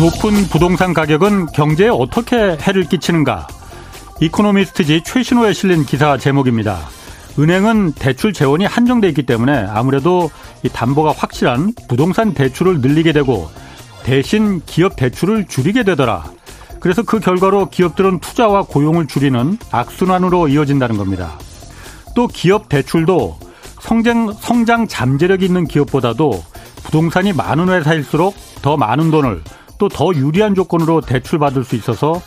높은 부동산 가격은 경제에 어떻게 해를 끼치는가? 이코노미스트지 최신호에 실린 기사 제목입니다. 은행은 대출 재원이 한정돼 있기 때문에 아무래도 담보가 확실한 부동산 대출을 늘리게 되고 대신 기업 대출을 줄이게 되더라. 그래서 그 결과로 기업들은 투자와 고용을 줄이는 악순환으로 이어진다는 겁니다. 또 기업 대출도 성장, 성장 잠재력 있는 기업보다도 부동산이 많은 회사일수록 더 많은 돈을 또 더 유리한 조건으로 대출받을 수 있어서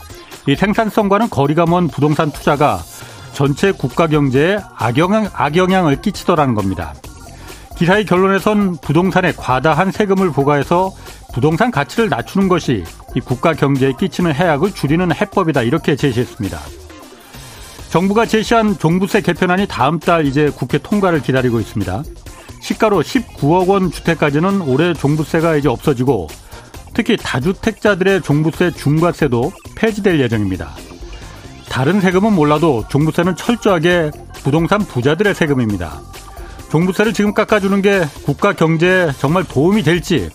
이 생산성과는 거리가 먼 부동산 투자가 전체 국가 경제에 악영향, 악영향을 끼치더라는 겁니다. 기사의 결론에선 부동산에 과다한 세금을 부과해서 부동산 가치를 낮추는 것이 이 국가 경제에 끼치는 해악을 줄이는 해법이다 이렇게 제시했습니다. 정부가 제시한 종부세 개편안이 다음 달 이제 국회 통과를 기다리고 있습니다. 시가로 19억 원 주택까지는 올해 종부세가 이제 없어지고 특히 다주택자들의 종부세 중과세도 폐지될 예정입니다. 다른 세금은 몰라도 종부세는 철저하게 부동산 부자들의 세금입니다. 종부세를 지금 깎아주는 게 국가 경제에 정말 도움이 될지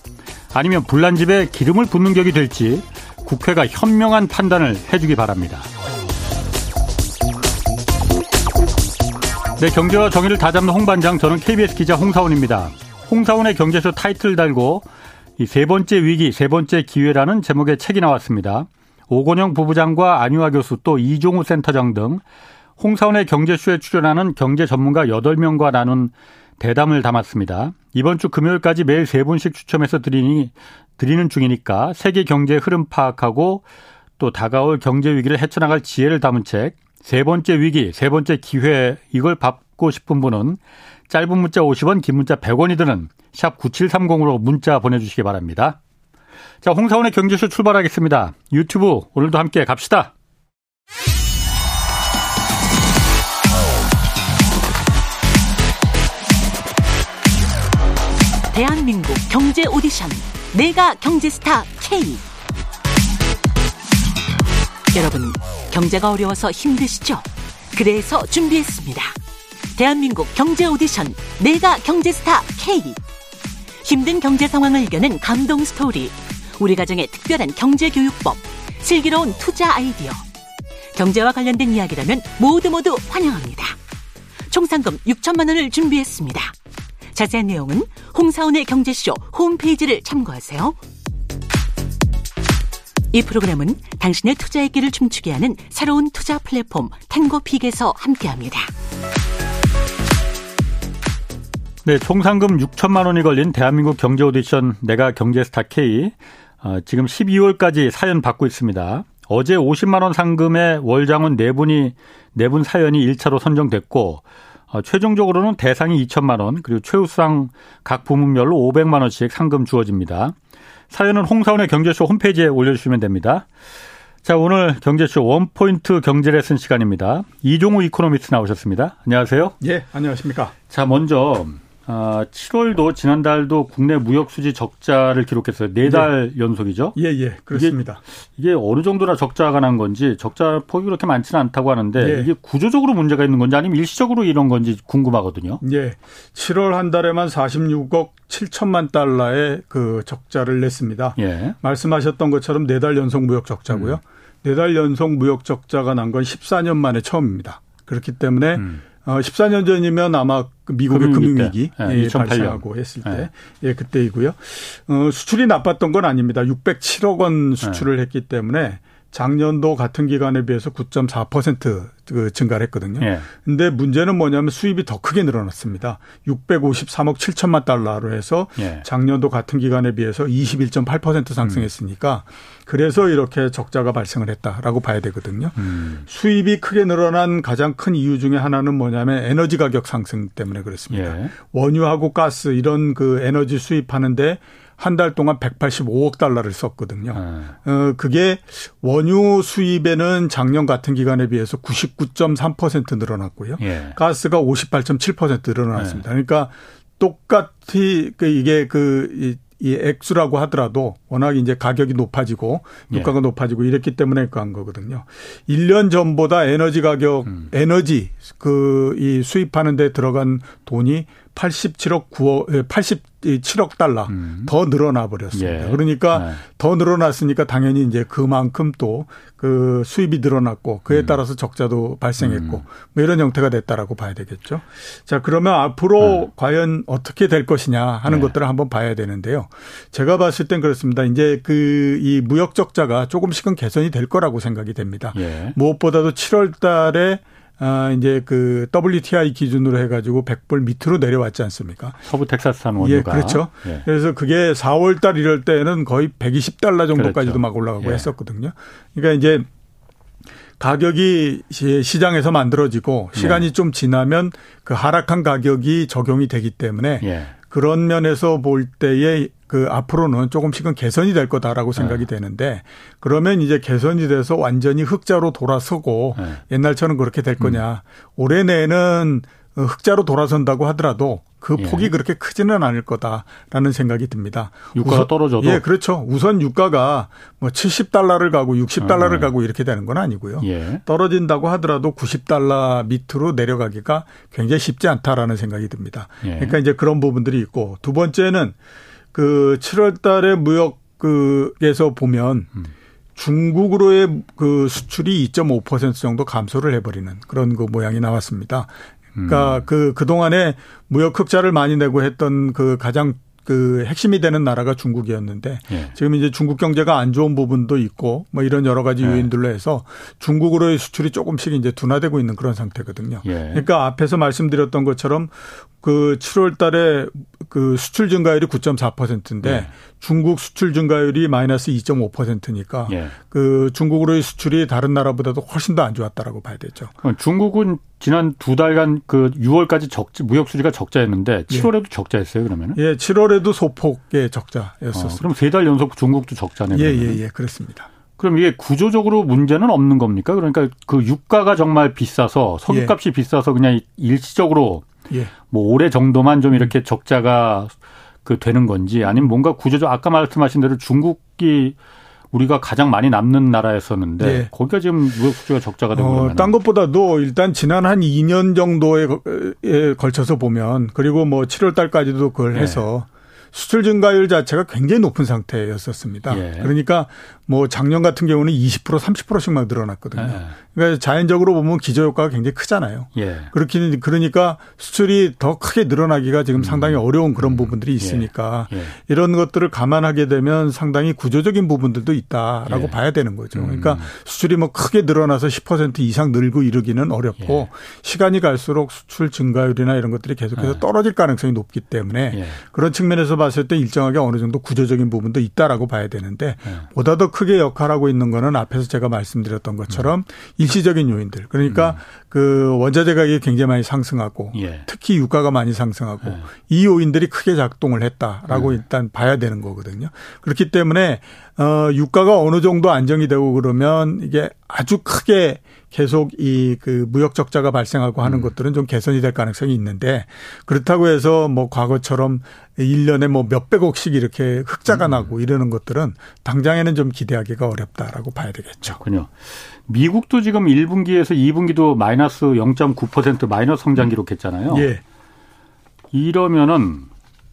아니면 불난 집에 기름을 붓는 격이 될지 국회가 현명한 판단을 해주기 바랍니다. 네, 경제와 정의를 다잡는 홍반장, 저는 KBS 기자 홍사원입니다. 홍사원의 경제쇼 타이틀 달고 이 세 번째 위기, 세 번째 기회라는 제목의 책이 나왔습니다. 오건영 부부장과 안유아 교수 또 이종우 센터장 등 홍사원의 경제쇼에 출연하는 경제 전문가 8명과 나눈 대담을 담았습니다. 이번 주 금요일까지 매일 세 분씩 추첨해서 드리니, 드리는 중이니까 세계 경제 흐름 파악하고 또 다가올 경제 위기를 헤쳐나갈 지혜를 담은 책, 세 번째 위기, 세 번째 기회, 이걸 받고 싶은 분은 짧은 문자 50원, 긴 문자 100원이 드는 샵 9730으로 문자 보내주시기 바랍니다. 자, 홍사원의 경제쇼 출발하겠습니다. 유튜브 오늘도 함께 갑시다. 대한민국 경제 오디션 내가 경제스타 K 여러분 경제가 어려워서 힘드시죠? 그래서 준비했습니다. 대한민국 경제 오디션 내가 경제스타 K 힘든 경제 상황을 이겨낸 감동 스토리 우리 가정의 특별한 경제 교육법 슬기로운 투자 아이디어 경제와 관련된 이야기라면 모두 모두 환영합니다. 총 상금 6천만 원을 준비했습니다. 자세한 내용은 홍사원의 경제쇼 홈페이지를 참고하세요. 이 프로그램은 당신의 투자의 길을 춤추게 하는 새로운 투자 플랫폼 탱고픽에서 함께합니다. 네, 총 상금 6천만 원이 걸린 대한민국 경제 오디션 내가 경제스타 K 어, 지금 12월까지 사연 받고 있습니다. 어제 50만 원 상금의 월장원 4분이 4분 사연이 1차로 선정됐고 어, 최종적으로는 대상이 2천만 원, 그리고 최우수상 각 부문별로 500만 원씩 상금 주어집니다. 사연은 홍사훈의 경제쇼 홈페이지에 올려주시면 됩니다. 자, 오늘 경제쇼 원포인트 경제 레슨 시간입니다. 이종우 이코노미스트 나오셨습니다. 안녕하세요. 예, 안녕하십니까. 자, 먼저 아, 7월도 지난달도 국내 무역 수지 적자를 기록했어요. 네달 예. 연속이죠? 예, 예, 그렇습니다. 이게, 이게, 어느 정도나 적자가 난 건지 적자 폭이 그렇게 많지는 않다고 하는데 예. 이게 구조적으로 문제가 있는 건지 아니면 일시적으로 이런 건지 궁금하거든요. 예. 7월 한 달에만 46억 7천만 달러의 그 적자를 냈습니다. 예. 말씀하셨던 것처럼 네 달 연속 무역 적자고요. 음. 네달 연속 무역 적자가 난 건 14년 만에 처음입니다. 그렇기 때문에 음. 어, 14년 전이면 아마 그 미국의 금융위기 네, 예, 발생하고 했을 때, 네. 예, 그때이고요. 어, 수출이 나빴던 건 아닙니다. 607억 원 수출을 네. 했기 때문에 작년도 같은 기간에 비해서 9.4% 그 증가를 했거든요. 예. 근데 문제는 뭐냐면 수입이 더 크게 늘어났습니다. 653억 7천만 달러로 해서 예. 작년도 같은 기간에 비해서 21.8% 상승했으니까 음. 그래서 이렇게 적자가 발생을 했다라고 봐야 되거든요. 음. 수입이 크게 늘어난 가장 큰 이유 중에 하나는 뭐냐면 에너지 가격 상승 때문에 그렇습니다. 예. 원유하고 가스 이런 그 에너지 수입하는데 한달 동안 185억 달러를 썼거든요. 네. 어, 그게 원유 수입에는 작년 같은 기간에 비해서 99.3% 늘어났고요. 예. 가스가 58.7% 늘어났습니다. 네. 그러니까 똑같이 그 이게 그, 이 액수라고 하더라도 워낙 이제 가격이 높아지고 물가가 예. 높아지고 이랬기 때문에 그한 거거든요. 1년 전보다 에너지 가격, 음. 에너지 그 이 수입하는 데 들어간 돈이 87억 9억 87억 달러 음. 더 늘어나 버렸습니다. 예. 그러니까 네. 더 늘어났으니까 당연히 이제 그만큼 또 그 수입이 늘어났고 그에 음. 따라서 적자도 발생했고 음. 뭐 이런 형태가 됐다라고 봐야 되겠죠. 자, 그러면 앞으로 네. 과연 어떻게 될 것이냐 하는 네. 것들을 한번 봐야 되는데요. 제가 봤을 땐 그렇습니다. 이제 그 이 무역 적자가 조금씩은 개선이 될 거라고 생각이 됩니다. 예. 무엇보다도 7월 달에 아, 이제 그 WTI 기준으로 해가지고 100불 밑으로 내려왔지 않습니까? 서부 텍사스산 원유가. 예, 그렇죠. 예. 그래서 그게 4월 달 이럴 때는 거의 120달러 정도까지도 그렇죠. 막 올라가고 예. 했었거든요. 그러니까 이제 가격이 시장에서 만들어지고 시간이 예. 좀 지나면 그 하락한 가격이 적용이 되기 때문에 예. 그런 면에서 볼 때에 그 앞으로는 조금씩은 개선이 될 거다라고 생각이 네. 되는데 그러면 이제 개선이 돼서 완전히 흑자로 돌아서고 네. 옛날처럼 그렇게 될 거냐. 음. 올해 내는 흑자로 돌아선다고 하더라도 그 예. 폭이 그렇게 크지는 않을 거다라는 생각이 듭니다. 유가가 우선, 떨어져도 예, 그렇죠. 우선 유가가 뭐 70달러를 가고 60달러를 아, 가고 이렇게 되는 건 아니고요. 예. 떨어진다고 하더라도 90달러 밑으로 내려가기가 굉장히 쉽지 않다라는 생각이 듭니다. 예. 그러니까 이제 그런 부분들이 있고 두 번째는 그 7월 달에 무역 그에서 보면 음. 중국으로의 그 수출이 2.5% 정도 감소를 해버리는 그런 그 모양이 나왔습니다. 그러니까 음. 그 그동안에 무역 흑자를 많이 내고 했던 그 가장 그 핵심이 되는 나라가 중국이었는데 예. 지금 이제 중국 경제가 안 좋은 부분도 있고 뭐 이런 여러 가지 예. 요인들로 해서 중국으로의 수출이 조금씩 이제 둔화되고 있는 그런 상태거든요. 예. 그러니까 앞에서 말씀드렸던 것처럼 그 7월 달에 그 수출 증가율이 9.4%인데 예. 중국 수출 증가율이 마이너스 2.5%니까 예. 그 중국으로의 수출이 다른 나라보다도 훨씬 더 안 좋았다라고 봐야 되죠. 중국은 지난 두 달간 그 6월까지 적 무역 수지가 적자였는데 7월에도 예. 적자였어요 그러면은? 예, 7월에도 소폭의 적자였었어요. 어, 그럼 세 달 연속 중국도 적자네요. 예, 예, 예, 그렇습니다. 그럼 이게 구조적으로 문제는 없는 겁니까? 그러니까 그 유가가 정말 비싸서 석유값이 예. 비싸서 그냥 일시적으로 예. 뭐 올해 정도만 좀 이렇게 적자가 그 되는 건지 아니면 뭔가 구조적 아까 말씀하신 대로 중국이 우리가 가장 많이 남는 나라였었는데 네. 거기가 지금 무역 수지가 적자가 되고 어, 딴 것보다도 일단 지난 한 2년 정도에 걸쳐서 보면 그리고 뭐 7월 달까지도 그걸 네. 해서 수출 증가율 자체가 굉장히 높은 상태였었습니다. 예. 그러니까 뭐 작년 같은 경우는 20% 30%씩 막 늘어났거든요. 예. 그러니까 자연적으로 보면 기저 효과가 굉장히 크잖아요. 예. 그렇기는 그러니까 수출이 더 크게 늘어나기가 지금 상당히 음. 어려운 그런 음. 부분들이 예. 있으니까 예. 이런 것들을 감안하게 되면 상당히 구조적인 부분들도 있다라고 예. 봐야 되는 거죠. 그러니까 음. 수출이 뭐 크게 늘어나서 10% 이상 늘고 이르기는 어렵고 시간이 갈수록 수출 증가율이나 이런 것들이 계속해서 떨어질 가능성이 높기 때문에 그런 측면에서 봤을 때 일정하게 어느 정도 구조적인 부분도 있다라고 봐야 되는데 보다 더 크게 역할하고 있는 거는 앞에서 제가 말씀드렸던 것처럼 음. 일시적인 요인들. 그러니까 음. 그 원자재 가격이 굉장히 많이 상승하고 예. 특히 유가가 많이 상승하고 예. 이 요인들이 크게 작동을 했다라고 예. 일단 봐야 되는 거거든요. 그렇기 때문에 어 유가가 어느 정도 안정이 되고 그러면 이게 아주 크게 계속 이 그 무역 적자가 발생하고 하는 음. 것들은 좀 개선이 될 가능성이 있는데 그렇다고 해서 뭐 과거처럼 1년에 뭐 몇백억씩 이렇게 흑자가 음. 나고 이러는 것들은 당장에는 좀 기대하기가 어렵다라고 봐야 되겠죠. 그렇군요. 미국도 지금 1분기에서 2분기도 마이너스 0.9% 마이너스 성장 기록했잖아요. 예. 이러면은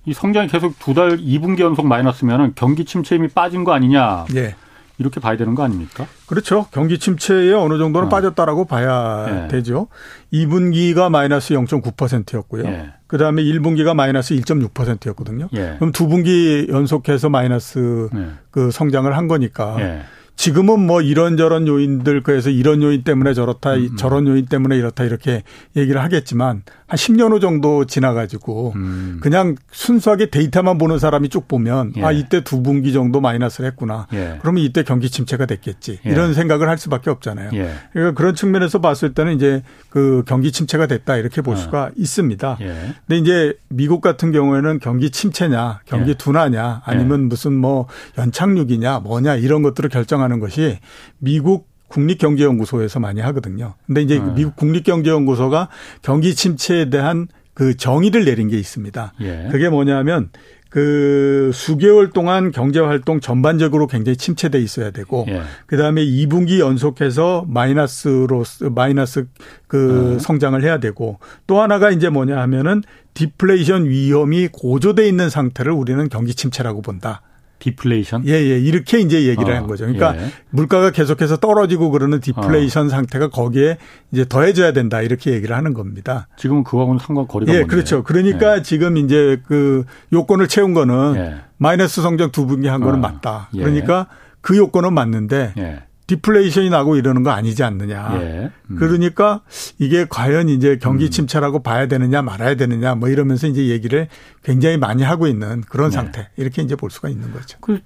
이 성장이 계속 두 달 2분기 연속 마이너스면은 경기 침체 힘이 빠진 거 아니냐. 예. 이렇게 봐야 되는 거 아닙니까? 그렇죠. 경기 침체에 어느 정도는 어. 빠졌다라고 봐야 예. 되죠. 2분기가 마이너스 0.9%였고요. 예. 그다음에 1분기가 마이너스 1.6%였거든요. 예. 그럼 두 분기 연속해서 마이너스 예. 그 성장을 한 거니까 예. 지금은 뭐 이런저런 요인들 그래서 이런 요인 때문에 저렇다 음. 저런 요인 때문에 이렇다 이렇게 얘기를 하겠지만 한 10년 후 정도 지나가지고 음. 그냥 순수하게 데이터만 보는 사람이 쭉 보면 예. 아 이때 두 분기 정도 마이너스를 했구나. 예. 그러면 이때 경기 침체가 됐겠지. 예. 이런 생각을 할 수밖에 없잖아요. 예. 그러니까 그런 측면에서 봤을 때는 이제 그 경기 침체가 됐다 이렇게 볼 어. 수가 있습니다. 예. 근데 이제 미국 같은 경우에는 경기 침체냐, 경기 예. 둔화냐, 아니면 무슨 뭐 연착륙이냐, 뭐냐 이런 것들을 결정하는 것이 미국 국립경제연구소에서 많이 하거든요. 근데 이제 네. 미국 국립경제연구소가 경기 침체에 대한 그 정의를 내린 게 있습니다. 예. 그게 뭐냐면 그 수개월 동안 경제 활동 전반적으로 굉장히 침체돼 있어야 되고 예. 그다음에 2분기 연속해서 마이너스로 마이너스 그 어. 성장을 해야 되고 또 하나가 이제 뭐냐 하면은 디플레이션 위험이 고조돼 있는 상태를 우리는 경기 침체라고 본다. 디플레이션? 예, 예. 이렇게 이제 얘기를 어, 한 거죠. 그러니까 예. 물가가 계속해서 떨어지고 그러는 디플레이션 어. 상태가 거기에 이제 더해져야 된다. 이렇게 얘기를 하는 겁니다. 지금은 그거하고는 상관 거리가 예, 그렇죠. 그러니까 예. 지금 이제 그 요건을 채운 거는 예. 마이너스 성장 두 분기 한 거는 어. 맞다. 예. 그러니까 그 요건은 맞는데 예. 디플레이션이 나고 이러는 거 아니지 않느냐. 예. 음. 그러니까 이게 과연 이제 경기 음. 침체라고 봐야 되느냐 말아야 되느냐 뭐 이러면서 이제 얘기를 굉장히 많이 하고 있는 그런 네. 상태. 이렇게 이제 볼 수가 있는 거죠. 그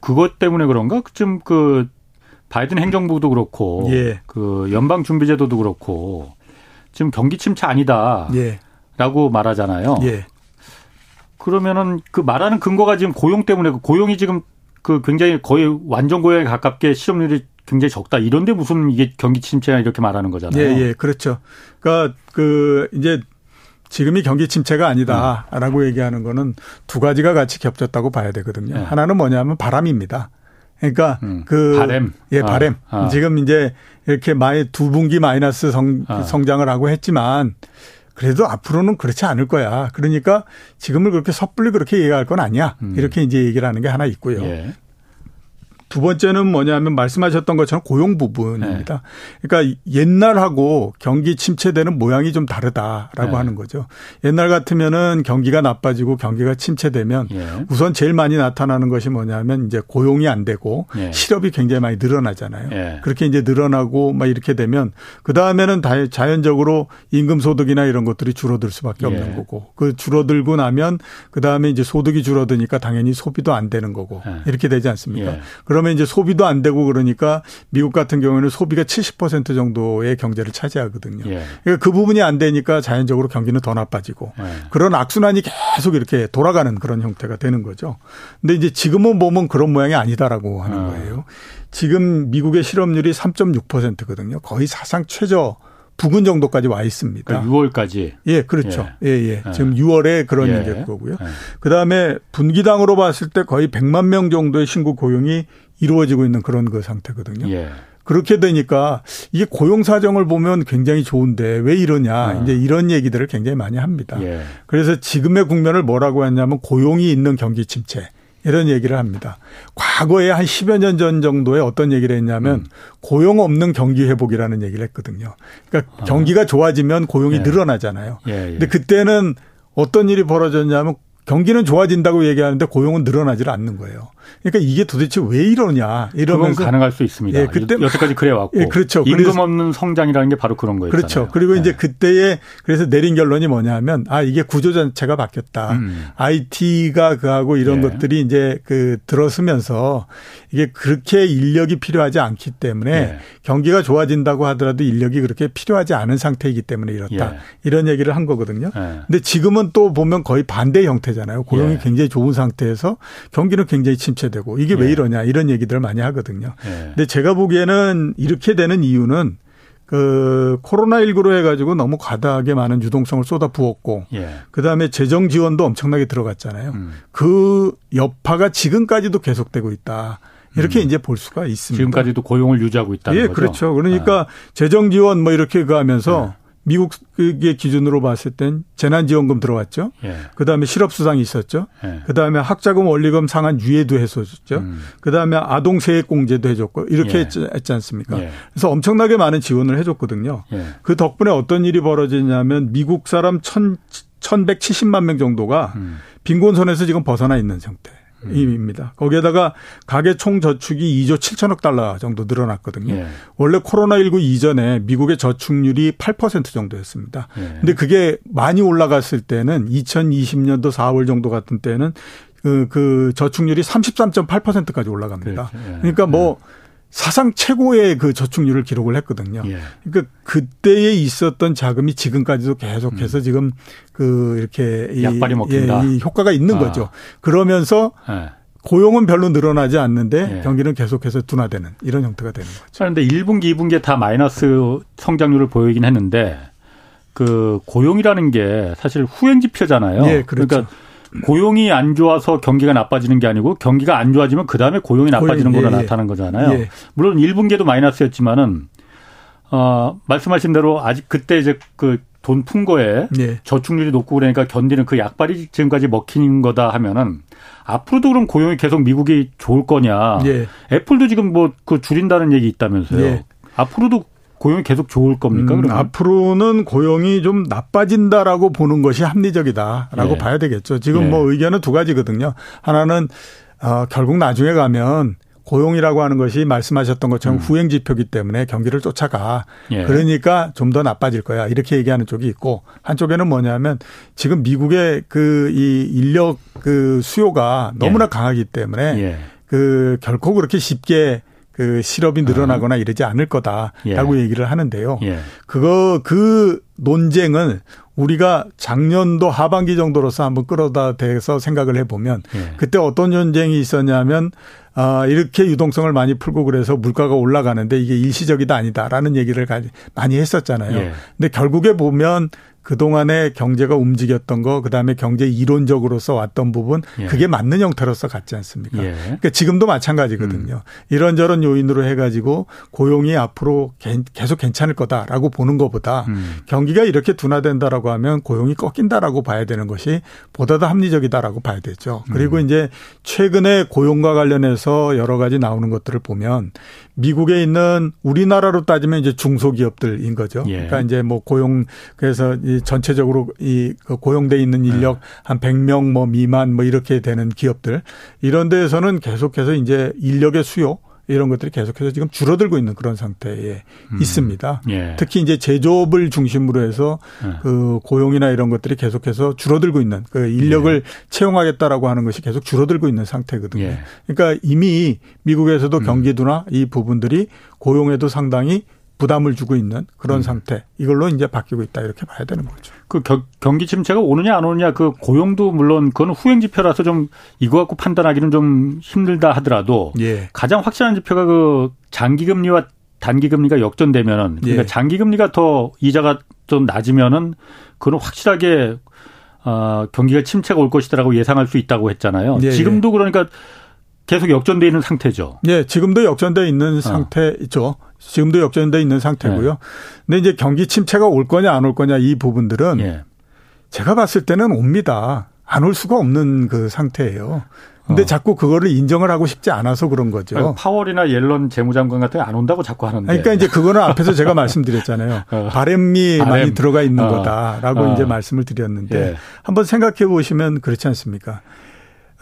그것 때문에 그런가? 좀 그 바이든 행정부도 그렇고 예. 그 연방 준비제도도 그렇고 지금 경기 침체 아니다. 예. 라고 말하잖아요. 예. 그러면은 그 말하는 근거가 지금 고용 때문에 고용이 지금 그 굉장히 거의 완전 고용에 가깝게 실업률이 굉장히 적다. 이런데 무슨 이게 경기 침체냐 이렇게 말하는 거잖아요. 예, 예, 그렇죠. 그러니까 그 이제 지금이 경기 침체가 아니다라고 음. 얘기하는 거는 두 가지가 같이 겹쳤다고 봐야 되거든요. 네. 하나는 뭐냐면 바람입니다. 그러니까 음. 그 바램 예 바램 아, 아. 지금 이제 이렇게 마이 두 분기 마이너스 성, 아. 성장을 하고 했지만 그래도 앞으로는 그렇지 않을 거야. 그러니까 지금을 그렇게 섣불리 그렇게 얘기할 건 아니야. 음. 이렇게 이제 얘기를 하는 게 하나 있고요. 예. 두 번째는 뭐냐면 말씀하셨던 것처럼 고용 부분입니다. 네. 그러니까 옛날하고 경기 침체되는 모양이 좀 다르다라고 네. 하는 거죠. 옛날 같으면은 경기가 나빠지고 경기가 침체되면 네. 우선 제일 많이 나타나는 것이 뭐냐면 이제 고용이 안 되고 예. 실업이 굉장히 많이 늘어나잖아요. 예. 그렇게 이제 늘어나고 막 이렇게 되면 그 다음에는 자연적으로 임금 소득이나 이런 것들이 줄어들 수밖에 없는 거고 그 줄어들고 나면 그 다음에 이제 소득이 줄어드니까 당연히 소비도 안 되는 거고 이렇게 되지 않습니까? 그럼 그러면 이제 소비도 안 되고 그러니까 미국 같은 경우에는 소비가 70% 정도의 경제를 차지하거든요. 예. 그러니까 그 부분이 안 되니까 자연적으로 경기는 더 나빠지고 예. 그런 악순환이 계속 이렇게 돌아가는 그런 형태가 되는 거죠. 근데 이제 지금은 보면 그런 모양이 아니다라고 하는 어. 거예요. 지금 미국의 실업률이 3.6%거든요. 거의 사상 최저 부근 정도까지 와 있습니다. 그러니까 6월까지. 예, 그렇죠. 예, 예. 예. 지금 6월에 그런 예. 게 거고요. 예. 그다음에 분기당으로 봤을 때 거의 100만 명 정도의 신고 고용이 이루어지고 있는 그런 그 상태거든요. 예. 그렇게 되니까 이게 고용 사정을 보면 굉장히 좋은데 왜 이러냐 어. 이제 이런 얘기들을 굉장히 많이 합니다. 예. 그래서 지금의 국면을 뭐라고 했냐면 고용이 있는 경기 침체 이런 얘기를 합니다. 과거에 한 10여 년 전 정도에 어떤 얘기를 했냐면 음. 고용 없는 경기 회복이라는 얘기를 했거든요. 그러니까 어. 경기가 좋아지면 고용이 예. 늘어나잖아요. 예, 예. 근데 그때는 어떤 일이 벌어졌냐면 경기는 좋아진다고 얘기하는데 고용은 늘어나질 않는 거예요. 그러니까 이게 도대체 왜 이러냐 이러면서 가능할 수 있습니다. 예, 그때 여태까지 그래 왔고 예, 그렇죠. 임금 없는 성장이라는 게 바로 그런 거예요. 그렇죠. 그리고 네. 이제 그때에 그래서 내린 결론이 뭐냐면 아 이게 구조 자체가 바뀌었다. 음. IT가 그하고 이런 예. 것들이 이제 그 들어서면서 이게 그렇게 인력이 필요하지 않기 때문에 예. 경기가 좋아진다고 하더라도 인력이 그렇게 필요하지 않은 상태이기 때문에 이렇다. 예. 이런 얘기를 한 거거든요. 예. 근데 지금은 또 보면 거의 반대 형태잖아요. 고용이 예. 굉장히 좋은 상태에서 경기는 굉장히 침 침체되고 이게 왜 예. 이러냐 이런 얘기들을 많이 하거든요. 예. 근데 제가 보기에는 이렇게 되는 이유는 그 코로나19로 해가지고 너무 과다하게 많은 유동성을 쏟아 부었고 예. 그 다음에 재정 지원도 엄청나게 들어갔잖아요. 음. 그 여파가 지금까지도 계속되고 있다. 이렇게 음. 이제 볼 수가 있습니다. 지금까지도 고용을 유지하고 있다는 예, 거죠. 그렇죠. 그러니까 아. 재정 지원 뭐 이렇게 그 하면서 예. 미국의 기준으로 봤을 땐 재난지원금 들어왔죠. 예. 그 다음에 실업수당이 있었죠. 예. 그 다음에 학자금 원리금 상한 유예도 해줬죠. 음. 그 다음에 아동 세액공제도 해줬고 이렇게 예. 했지 않습니까? 예. 그래서 엄청나게 많은 지원을 해줬거든요. 예. 그 덕분에 어떤 일이 벌어지냐면 미국 사람 천, 1170만 명 정도가 음. 빈곤선에서 지금 벗어나 있는 상태. 입니다. 거기에다가 가계 총 저축이 2조 7천억 달러 정도 늘어났거든요. 예. 원래 코로나19 이전에 미국의 저축률이 8% 정도였습니다. 예. 근데 그게 많이 올라갔을 때는 2020년도 4월 정도 같은 때는 그, 그 저축률이 33.8%까지 올라갑니다. 그렇죠. 예. 그러니까 뭐 예. 사상 최고의 그 저축률을 기록을 했거든요. 예. 그러니까 그때에 있었던 자금이 지금까지도 계속해서 음. 지금 그 이렇게 약발이 먹힌다. 예, 이 효과가 있는 아. 거죠. 그러면서 예. 고용은 별로 늘어나지 않는데 예. 경기는 계속해서 둔화되는 이런 형태가 되는 거죠. 그런데 1분기, 2분기에 다 마이너스 성장률을 보이긴 했는데 그 고용이라는 게 사실 후행 지표잖아요. 예, 그렇죠. 그러니까 고용이 안 좋아서 경기가 나빠지는 게 아니고 경기가 안 좋아지면 그 다음에 고용이 나빠지는 고용, 거로 예, 예. 나타난 거잖아요. 예. 물론 1분기에도 마이너스였지만은 어 말씀하신 대로 아직 그때 이제 그 돈 푼 거에 예. 저축률이 높고 그러니까 견디는 그 약발이 지금까지 먹히는 거다 하면은 앞으로도 그럼 고용이 계속 미국이 좋을 거냐? 예. 애플도 지금 뭐 그 줄인다는 얘기 있다면서요. 예. 앞으로도 고용이 계속 좋을 겁니까? 음, 앞으로는 고용이 좀 나빠진다라고 보는 것이 합리적이다라고 예. 봐야 되겠죠. 지금 예. 뭐 의견은 두 가지거든요. 하나는 어, 결국 나중에 가면 고용이라고 하는 것이 말씀하셨던 것처럼 음. 후행 지표기 때문에 경기를 쫓아가. 예. 그러니까 좀 더 나빠질 거야. 이렇게 얘기하는 쪽이 있고 한쪽에는 뭐냐면 지금 미국의 그 이 인력 그 수요가 너무나 예. 강하기 때문에 예. 그 결코 그렇게 쉽게 그 실업이 늘어나거나 이러지 않을 거다라고 예. 얘기를 하는데요. 예. 그거 그 논쟁을 우리가 작년도 하반기 정도로서 한번 끌어다 대서 생각을 해보면 예. 그때 어떤 논쟁이 있었냐면 아, 이렇게 유동성을 많이 풀고 그래서 물가가 올라가는데 이게 일시적이다 아니다라는 얘기를 많이 했었잖아요. 예. 근데 결국에 보면 그동안에 경제가 움직였던 거, 그 다음에 경제 이론적으로서 왔던 부분, 예. 그게 맞는 형태로서 갔지 않습니까? 예. 그러니까 지금도 마찬가지거든요. 음. 이런저런 요인으로 해가지고 고용이 앞으로 계속 괜찮을 거다라고 보는 것보다 음. 경 기가 이렇게 둔화된다라고 하면 고용이 꺾인다라고 봐야 되는 것이 보다 더 합리적이다라고 봐야 되죠. 그리고 음. 이제 최근에 고용과 관련해서 여러 가지 나오는 것들을 보면 미국에 있는 우리나라로 따지면 이제 중소기업들인 거죠. 예. 그러니까 이제 뭐 고용 그래서 이 전체적으로 이그 고용돼 있는 인력 네. 한 100명 뭐 미만 뭐 이렇게 되는 기업들 이런 데에서는 계속해서 이제 인력의 수요 이런 것들이 계속해서 지금 줄어들고 있는 그런 상태에 음. 있습니다. 예. 특히 이제 제조업을 중심으로 해서 예. 그 고용이나 이런 것들이 계속해서 줄어들고 있는 그 인력을 예. 채용하겠다라고 하는 것이 계속 줄어들고 있는 상태거든요. 예. 그러니까 이미 미국에서도 음. 경기도나 이 부분들이 고용에도 상당히 부담을 주고 있는 그런 음. 상태 이걸로 이제 바뀌고 있다 이렇게 봐야 되는 거죠. 그 경기 침체가 오느냐 안 오느냐 그 고용도 물론 그건 후행 지표라서 좀 이거 갖고 판단하기는 좀 힘들다 하더라도 예. 가장 확실한 지표가 그 장기 금리와 단기 금리가 역전되면은 그러니까 예. 장기 금리가 더 이자가 좀 낮으면은 그건 확실하게 어 경기가 침체가 올 것이다라고 예상할 수 있다고 했잖아요. 예. 예. 지금도 그러니까 계속 역전돼 있는 상태죠. 네, 지금도 역전돼 있는 어. 상태죠. 지금도 역전돼 있는 상태고요. 네. 근데 이제 경기 침체가 올 거냐 안 올 거냐 이 부분들은 네. 제가 봤을 때는 옵니다. 안 올 수가 없는 그 상태예요. 근데 어. 자꾸 그거를 인정을 하고 싶지 않아서 그런 거죠. 파월이나 옐런 재무장관 같은 게안 온다고 자꾸 하는데. 그러니까 이제 그거는 앞에서 제가 말씀드렸잖아요. 어. 바램이 바램. 많이 들어가 있는 어. 거다라고 어. 이제 말씀을 드렸는데 예. 한번 생각해 보시면 그렇지 않습니까?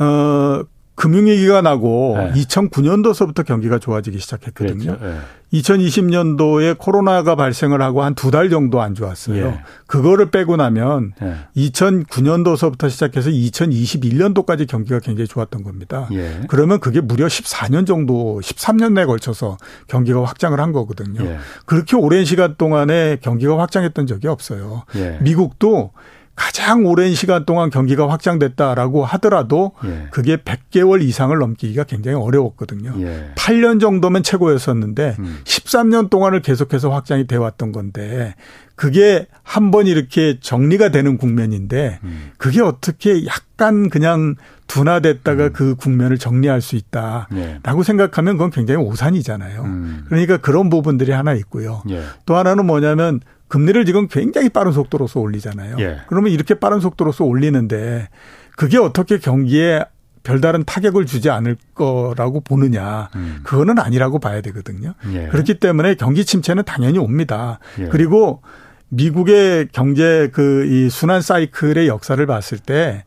어, 금융위기가 나고 네. 2009년도서부터 경기가 좋아지기 시작했거든요. 네. 2020년도에 코로나가 발생을 하고 한 두 달 정도 안 좋았어요. 예. 그거를 빼고 나면 예. 2009년도서부터 시작해서 2021년도까지 경기가 굉장히 좋았던 겁니다. 예. 그러면 그게 무려 14년 정도, 13년 내에 걸쳐서 경기가 확장을 한 거거든요. 예. 그렇게 오랜 시간 동안에 경기가 확장했던 적이 없어요. 예. 미국도 가장 오랜 시간 동안 경기가 확장됐다라고 하더라도 예. 그게 100개월 이상을 넘기기가 굉장히 어려웠거든요. 예. 8년 정도면 최고였었는데 음. 13년 동안을 계속해서 확장이 돼 왔던 건데 그게 한 번 이렇게 정리가 되는 국면인데 음. 그게 어떻게 약간 그냥 둔화됐다가 음. 그 국면을 정리할 수 있다라고 예. 생각하면 그건 굉장히 오산이잖아요. 음. 그러니까 그런 부분들이 하나 있고요. 예. 또 하나는 뭐냐면 금리를 지금 굉장히 빠른 속도로서 올리잖아요. 예. 그러면 이렇게 빠른 속도로서 올리는데 그게 어떻게 경기에 별다른 타격을 주지 않을 거라고 보느냐. 음. 그거는 아니라고 봐야 되거든요. 예. 그렇기 때문에 경기 침체는 당연히 옵니다. 예. 그리고 미국의 경제 그 이 순환 사이클의 역사를 봤을 때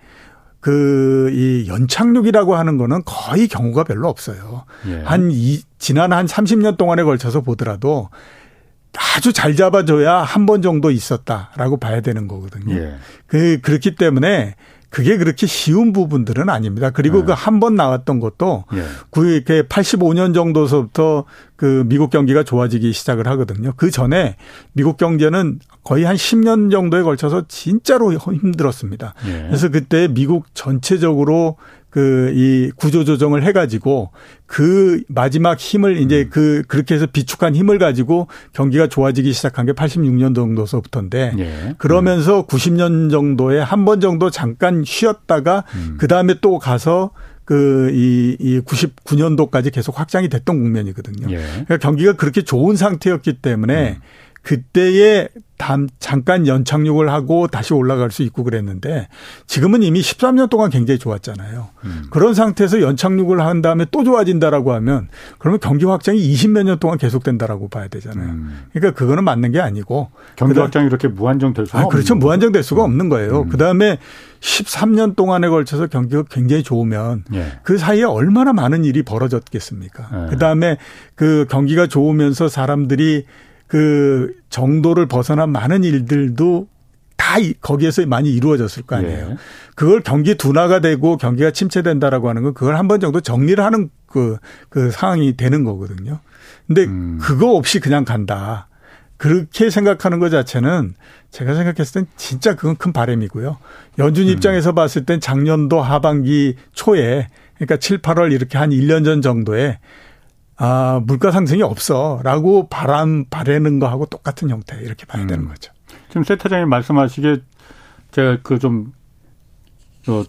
그 이 연착륙이라고 하는 거는 거의 경우가 별로 없어요. 예. 한 이, 지난 한 30년 동안에 걸쳐서 보더라도 아주 잘 잡아줘야 한 번 정도 있었다라고 봐야 되는 거거든요. 예. 그 그렇기 때문에 그게 그렇게 쉬운 부분들은 아닙니다. 그리고 네. 그한 번 나왔던 것도 예. 그 85년 정도서부터 그 미국 경기가 좋아지기 시작을 하거든요. 그 전에 미국 경제는 거의 한 10년 정도에 걸쳐서 진짜로 힘들었습니다. 예. 그래서 그때 미국 전체적으로 그 이 구조 조정을 해 가지고 그 마지막 힘을 이제 음. 그 그렇게 해서 비축한 힘을 가지고 경기가 좋아지기 시작한 게 86년 정도서부터인데 예. 그러면서 음. 90년 정도에 한 번 정도 잠깐 쉬었다가 음. 그 다음에 또 가서 그, 이, 이 99년도까지 계속 확장이 됐던 국면이거든요. 예. 그러니까 경기가 그렇게 좋은 상태였기 때문에 음. 그때에 단 잠깐 연착륙을 하고 다시 올라갈 수 있고 그랬는데 지금은 이미 13년 동안 굉장히 좋았잖아요. 음. 그런 상태에서 연착륙을 한 다음에 또 좋아진다라고 하면 그러면 경기 확장이 20몇 년 동안 계속된다라고 봐야 되잖아요. 음. 그러니까 그거는 맞는 게 아니고 경기 확장이 이렇게 무한정 될 수가 아, 그렇죠. 무한정 될 수가 없는 거예요. 음. 그다음에 13년 동안에 걸쳐서 경기가 굉장히 좋으면 예. 그 사이에 얼마나 많은 일이 벌어졌겠습니까? 예. 그다음에 그 경기가 좋으면서 사람들이 그 정도를 벗어난 많은 일들도 다 거기에서 많이 이루어졌을 거 아니에요. 예. 그걸 경기 둔화가 되고 경기가 침체된다라고 하는 건 그걸 한 번 정도 정리를 하는 그, 그 상황이 되는 거거든요. 근데 음. 그거 없이 그냥 간다. 그렇게 생각하는 것 자체는 제가 생각했을 땐 진짜 그건 큰 바램이고요. 연준 음. 입장에서 봤을 땐 작년도 하반기 초에 그러니까 7, 8월 이렇게 한 1년 전 정도에 아, 물가 상승이 없어 라고 바람 바라는 거하고 똑같은 형태 이렇게 봐야 음. 되는 거죠. 지금 세 타장님 말씀하시기에 제가 그좀 어,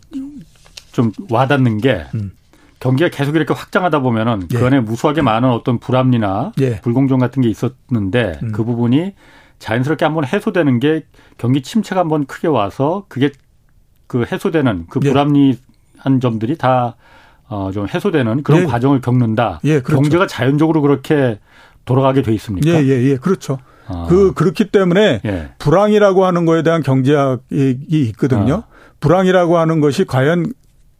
좀 와닿는 게 음. 경기가 계속 이렇게 확장하다 보면은 예. 그 안에 무수하게 많은 어떤 불합리나 예. 불공정 같은 게 있었는데 음. 그 부분이 자연스럽게 한번 해소되는 게 경기 침체가 한번 크게 와서 그게 그 해소되는 그 예. 불합리한 점들이 다 어, 좀 해소되는 그런 예. 과정을 겪는다. 예, 그렇죠. 경제가 자연적으로 그렇게 돌아가게 돼 있습니까? 예, 예, 예. 그렇죠. 아. 그, 그렇기 때문에 예. 불황이라고 하는 거에 대한 경제학이 있거든요. 아. 불황이라고 하는 것이 과연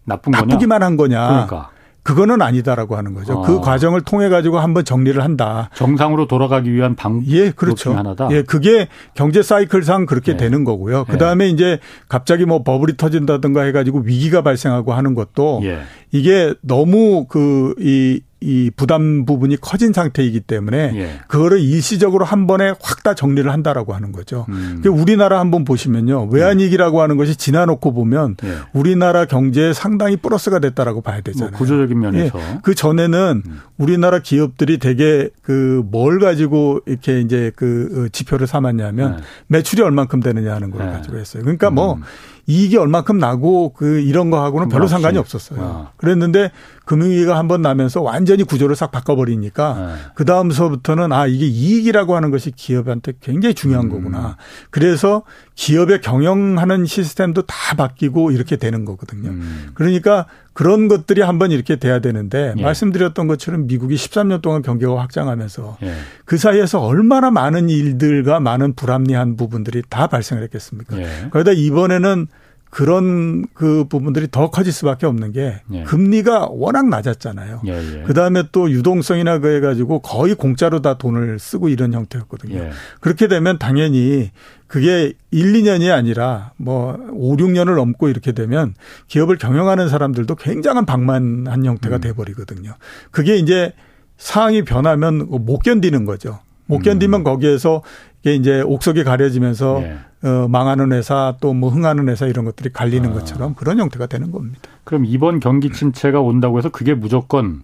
나쁜 나쁘기만 한 거냐. 그러니까. 그거는 아니다라고 하는 거죠. 그 아. 그 과정을 통해 가지고 한번 정리를 한다. 정상으로 돌아가기 위한 방 예, 그렇죠. 하나다. 예, 그게 경제 사이클상 그렇게 예. 되는 거고요. 예. 그다음에 예. 이제 갑자기 뭐 버블이 터진다든가 해 가지고 위기가 발생하고 하는 것도 예. 이게 너무 그 이 이 부담 부분이 커진 상태이기 때문에 예. 그거를 일시적으로 한 번에 확 다 정리를 한다라고 하는 거죠. 음. 우리나라 한번 보시면요. 외환위기라고 하는 것이 지나놓고 보면 예. 우리나라 경제에 상당히 플러스가 됐다라고 봐야 되잖아요. 뭐 구조적인 면에서. 예. 그 전에는 음. 우리나라 기업들이 되게 그 뭘 가지고 이렇게 이제 그 지표를 삼았냐면 네. 매출이 얼만큼 되느냐 하는 걸 네. 가지고 했어요. 그러니까 뭐 음. 이익이 얼만큼 나고 그 이런 거 하고는 별로 상관이 없었어요. 아. 그랬는데 금융위기가 한 번 나면서 완전히 구조를 싹 바꿔버리니까 네. 그 다음서부터는 아 이게 이익이라고 하는 것이 기업한테 굉장히 중요한 음. 거구나. 그래서 기업의 경영하는 시스템도 다 바뀌고 이렇게 되는 거거든요. 음. 그러니까 그런 것들이 한번 이렇게 돼야 되는데 예. 말씀드렸던 것처럼 미국이 13년 동안 경기가 확장하면서 예. 그 사이에서 얼마나 많은 일들과 많은 불합리한 부분들이 다 발생을 했겠습니까? 예. 그러다 이번에는 그런 그 부분들이 더 커질 수밖에 없는 게 예. 금리가 워낙 낮았잖아요. 예, 예. 그 다음에 또 유동성이나 그 해 가지고 거의 공짜로 다 돈을 쓰고 이런 형태였거든요. 예. 그렇게 되면 당연히 그게 1, 2년이 아니라 뭐 5, 6년을 넘고 이렇게 되면 기업을 경영하는 사람들도 굉장한 방만한 형태가 음. 돼 버리거든요. 그게 이제 상황이 변하면 못 견디는 거죠. 못 견디면 음. 거기에서 이게 이제 옥석이 가려지면서 예. 어, 망하는 회사 또 뭐 흥하는 회사 이런 것들이 갈리는 아. 것처럼 그런 형태가 되는 겁니다. 그럼 이번 경기 침체가 온다고 해서 그게 무조건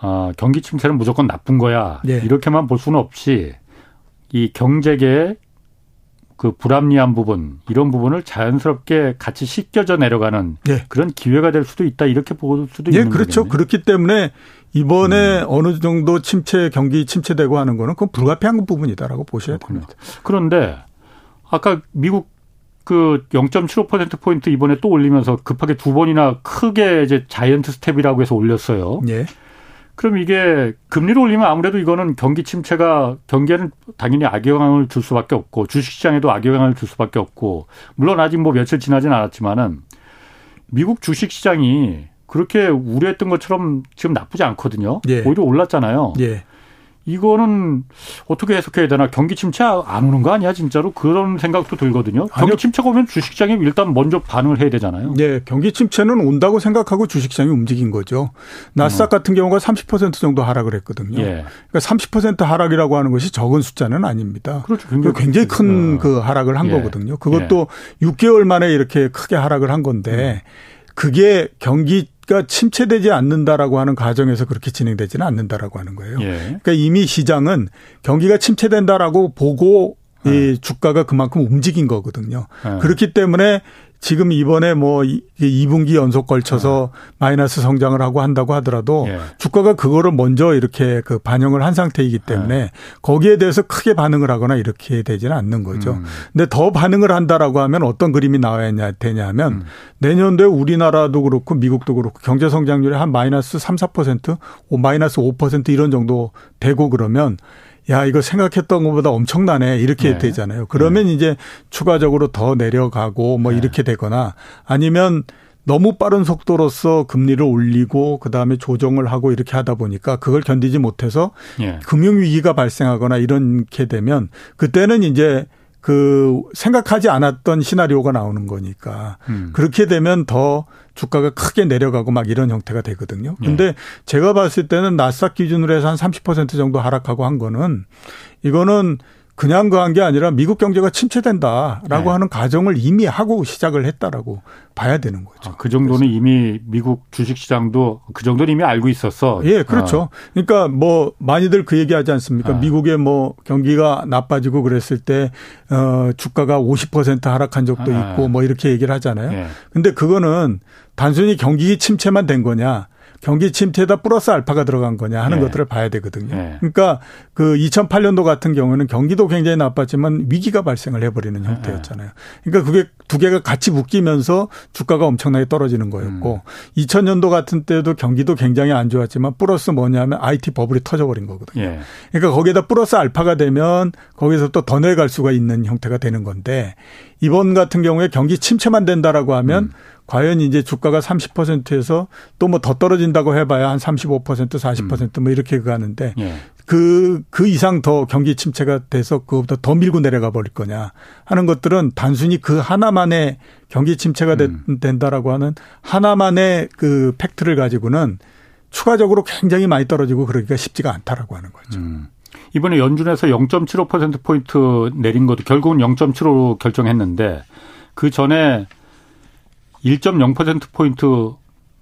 아, 경기 침체는 무조건 나쁜 거야. 예. 이렇게만 볼 수는 없이 이 경제계의 그 불합리한 부분 이런 부분을 자연스럽게 같이 씻겨져 내려가는 예. 그런 기회가 될 수도 있다 이렇게 볼 수도 예, 있는 그렇죠. 거겠네요. 그렇기 때문에 이번에 음. 어느 정도 침체 경기 침체되고 하는 거는 그건 불가피한 부분이다라고 보셔야 그렇군요. 됩니다. 그런데 아까 미국 그 0.75% 포인트 이번에 또 올리면서 급하게 두 번이나 크게 이제 자이언트 스텝이라고 해서 올렸어요. 예. 그럼 이게 금리를 올리면 아무래도 이거는 경기 침체가 경기에는 당연히 악영향을 줄 수밖에 없고 주식시장에도 악영향을 줄 수밖에 없고 물론 아직 뭐 며칠 지나진 않았지만은 미국 주식시장이 그렇게 우려했던 것처럼 지금 나쁘지 않거든요. 예. 오히려 올랐잖아요. 예. 이거는 어떻게 해석해야 되나 경기 침체 안 오는 거 아니야 진짜로 그런 생각도 들거든요. 경기 아니요. 침체가 오면 주식시장이 일단 먼저 반응을 해야 되잖아요. 네, 경기 침체는 온다고 생각하고 주식시장이 움직인 거죠. 나스닥 어. 같은 경우가 30% 정도 하락을 했거든요. 예. 그러니까 30% 하락이라고 하는 것이 적은 숫자는 아닙니다. 그렇죠. 굉장히, 굉장히 큰그 어. 하락을 한 예. 거거든요. 그것도 예. 6개월 만에 이렇게 크게 하락을 한 건데 음. 그게 경기 경기가 침체되지 않는다라고 하는 가정에서 그렇게 진행되지는 않는다라고 하는 거예요. 예. 그러니까 이미 시장은 경기가 침체된다라고 보고 이 네. 주가가 그만큼 움직인 거거든요. 네. 그렇기 때문에 지금 이번에 뭐 2분기 연속 걸쳐서 네. 마이너스 성장을 하고 한다고 하더라도 예. 주가가 그거를 먼저 이렇게 그 반영을 한 상태이기 때문에 네. 거기에 대해서 크게 반응을 하거나 이렇게 되지는 않는 거죠. 음. 근데 더 반응을 한다라고 하면 어떤 그림이 나와야 되냐 하면 음. 내년도에 우리나라도 그렇고 미국도 그렇고 경제 성장률이 한 마이너스 3, 4% 마이너스 5% 이런 정도 되고 그러면 야, 이거 생각했던 것보다 엄청나네. 이렇게 네. 되잖아요. 그러면 네. 이제 추가적으로 더 내려가고 뭐 네. 이렇게 되거나 아니면 너무 빠른 속도로서 금리를 올리고 그다음에 조정을 하고 이렇게 하다 보니까 그걸 견디지 못해서 예. 금융 위기가 발생하거나 이렇게 되면 그때는 이제 그 생각하지 않았던 시나리오가 나오는 거니까 음. 그렇게 되면 더 주가가 크게 내려가고 막 이런 형태가 되거든요. 네. 근데 네. 제가 봤을 때는 나스닥 기준으로 해서 한 30% 정도 하락하고 한 거는 이거는 그냥 그한 게 아니라 미국 경제가 침체된다라고 네. 하는 가정을 이미 하고 시작을 했다라고 봐야 되는 거죠. 아, 그 정도는 그래서. 이미 미국 주식 시장도 그 정도는 이미 알고 있었어. 예, 그렇죠. 아. 그러니까 뭐 많이들 그 얘기 하지 않습니까? 아. 미국의 뭐 경기가 나빠지고 그랬을 때 어, 주가가 50% 하락한 적도 아. 있고 뭐 이렇게 얘기를 하잖아요. 예. 근데 그거는 단순히 경기 침체만 된 거냐? 경기 침체에다 플러스 알파가 들어간 거냐 하는 네. 것들을 봐야 되거든요. 네. 그러니까 그 2008년도 같은 경우는 경기도 굉장히 나빴지만 위기가 발생을 해버리는 형태였잖아요. 그러니까 그게 두 개가 같이 묶이면서 주가가 엄청나게 떨어지는 거였고 음. 2000년도 같은 때도 경기도 굉장히 안 좋았지만 플러스 뭐냐면 IT 버블이 터져버린 거거든요. 예. 그러니까 거기에다 플러스 알파가 되면 거기서 또 더 내려갈 수가 있는 형태가 되는 건데 이번 같은 경우에 경기 침체만 된다라고 하면 음. 과연 이제 주가가 30%에서 또 뭐 더 떨어진다고 해봐야 한 35% 40%뭐 음. 이렇게 가는데 예. 그, 그 이상 더 경기 침체가 돼서 그것보다 더 밀고 내려가 버릴 거냐 하는 것들은 단순히 그 하나만의 경기 침체가 음. 된다라고 하는 하나만의 그 팩트를 가지고는 추가적으로 굉장히 많이 떨어지고 그러기가 쉽지가 않다라고 하는 거죠. 음. 이번에 연준에서 0.75%포인트 내린 것도 결국은 0.75로 결정했는데 그 전에 1.0%포인트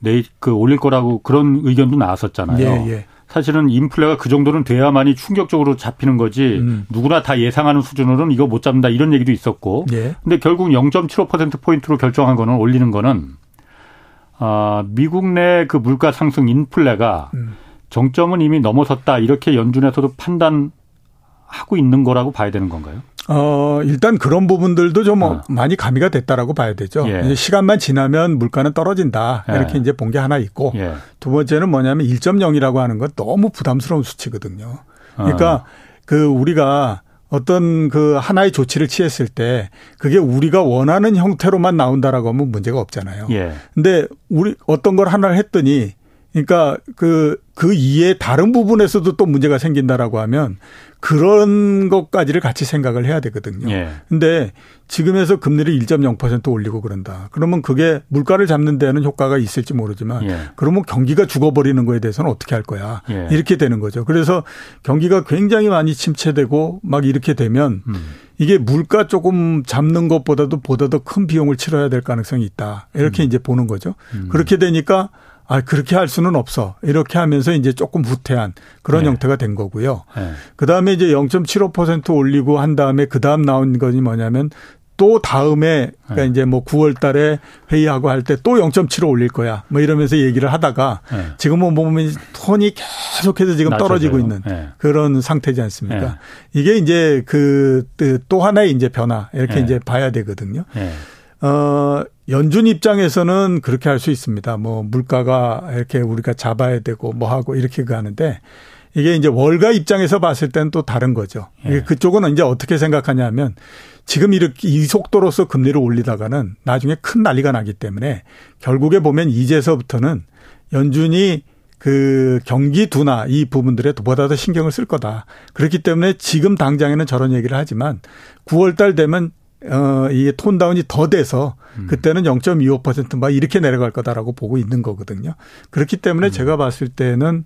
내, 그 올릴 거라고 그런 의견도 나왔었잖아요. 예, 예. 사실은 인플레가 그 정도는 돼야만이 충격적으로 잡히는 거지 음. 누구나 다 예상하는 수준으로는 이거 못 잡는다 이런 얘기도 있었고. 예. 근데 결국 0.75% 포인트로 결정한 거는 올리는 거는 아, 미국 내 그 물가 상승 인플레가 음. 정점은 이미 넘어섰다 이렇게 연준에서도 판단하고 있는 거라고 봐야 되는 건가요? 어, 일단 그런 부분들도 좀 어. 많이 가미가 됐다라고 봐야 되죠. 예. 시간만 지나면 물가는 떨어진다. 이렇게 예. 이제 본 게 하나 있고 예. 두 번째는 뭐냐면 1.0이라고 하는 건 너무 부담스러운 수치거든요. 그러니까 어. 그 우리가 어떤 그 하나의 조치를 취했을 때 그게 우리가 원하는 형태로만 나온다라고 하면 문제가 없잖아요. 예. 근데 우리 어떤 걸 하나를 했더니 그러니까 그, 그 이에 다른 부분에서도 또 문제가 생긴다라고 하면 그런 것까지를 같이 생각을 해야 되거든요. 예. 근데 지금에서 금리를 1.0% 올리고 그런다. 그러면 그게 물가를 잡는 데는 효과가 있을지 모르지만 예. 그러면 경기가 죽어버리는 거에 대해서는 어떻게 할 거야. 예. 이렇게 되는 거죠. 그래서 경기가 굉장히 많이 침체되고 막 이렇게 되면 음. 이게 물가 조금 잡는 것보다도 보다 더 큰 비용을 치러야 될 가능성이 있다. 이렇게 음. 이제 보는 거죠. 음. 그렇게 되니까 아, 그렇게 할 수는 없어. 이렇게 하면서 이제 조금 후퇴한 그런 네. 형태가 된 거고요. 네. 그 다음에 이제 0.75% 올리고 한 다음에 그 다음 나온 것이 뭐냐면 또 다음에 그러니까 네. 이제 뭐 9월 달에 회의하고 할 때 또 0.75 올릴 거야. 뭐 이러면서 얘기를 하다가 네. 지금은 보면 톤이 계속해서 지금 떨어지고 있는 네. 그런 상태지 않습니까? 네. 이게 이제 그또 그 하나의 이제 변화 이렇게 네. 이제 봐야 되거든요. 네. 어, 연준 입장에서는 그렇게 할 수 있습니다. 뭐 물가가 이렇게 우리가 잡아야 되고 뭐 하고 이렇게 가는데 이게 이제 월가 입장에서 봤을 때는 또 다른 거죠. 예. 그쪽은 이제 어떻게 생각하냐면 지금 이렇게 이 속도로서 금리를 올리다가는 나중에 큰 난리가 나기 때문에 결국에 보면 이제서부터는 연준이 그 경기 둔화 이 부분들에 보다 더 신경을 쓸 거다. 그렇기 때문에 지금 당장에는 저런 얘기를 하지만 9월 달 되면 어, 이게 톤다운이 더 돼서 음. 그때는 0.25%막 이렇게 내려갈 거다라고 보고 있는 거거든요. 그렇기 때문에 음. 제가 봤을 때는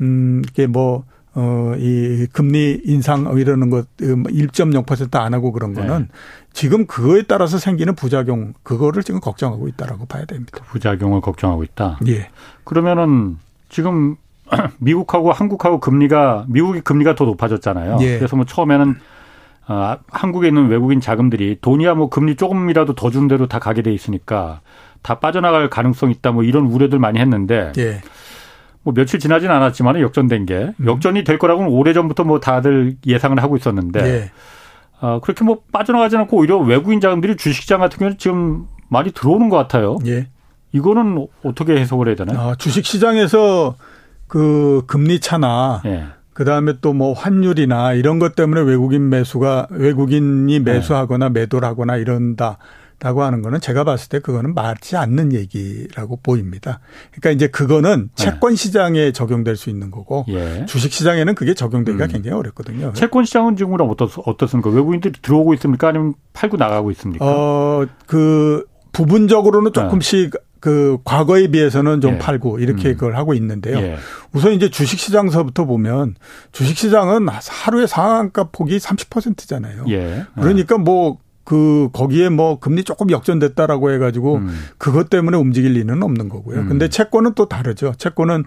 음, 이게 뭐 어, 이 금리 인상 이러는 것 1.0%안 음, 하고 그런 거는 네. 지금 그거에 따라서 생기는 부작용 그거를 지금 걱정하고 있다라고 봐야 됩니다. 그 부작용을 걱정하고 있다. 예. 그러면은 지금 미국하고 한국하고 금리가 미국이 금리가 더 높아졌잖아요. 예. 그래서 뭐 처음에는 어, 한국에 있는 외국인 자금들이 돈이야 뭐 금리 조금이라도 더준 대로 다 가게 돼 있으니까 다 빠져나갈 가능성 있다 뭐 이런 우려들 많이 했는데 예. 뭐 며칠 지나진 않았지만 역전된 게 음. 역전이 될 거라고는 오래 전부터 뭐 다들 예상을 하고 있었는데 예. 어, 그렇게 뭐 빠져나가지 않고 오히려 외국인 자금들이 주식시장 같은 경우는 지금 많이 들어오는 것 같아요. 예. 이거는 어떻게 해석을 해야 되나요? 아, 주식시장에서 그 금리 차나 예. 그 다음에 또 뭐 환율이나 이런 것 때문에 외국인 매수가 외국인이 네. 매수하거나 매도를 하거나 이런다. 라고 하는 거는 제가 봤을 때 그거는 맞지 않는 얘기라고 보입니다. 그러니까 이제 그거는 네. 채권 시장에 적용될 수 있는 거고 예. 주식 시장에는 그게 적용되기가 음. 굉장히 어렵거든요. 채권 시장은 지금 어떻, 어떻습니까? 외국인들이 들어오고 있습니까? 아니면 팔고 나가고 있습니까? 어, 그 부분적으로는 조금씩 네. 그 과거에 비해서는 좀 예. 팔고 이렇게 음. 그걸 하고 있는데요. 예. 우선 이제 주식 시장서부터 보면 주식 시장은 하루에 상한가 폭이 30%잖아요. 예. 그러니까 뭐 그 거기에 뭐 금리 조금 역전됐다라고 해가지고 음. 그것 때문에 움직일 리는 없는 거고요. 음. 근데 채권은 또 다르죠. 채권은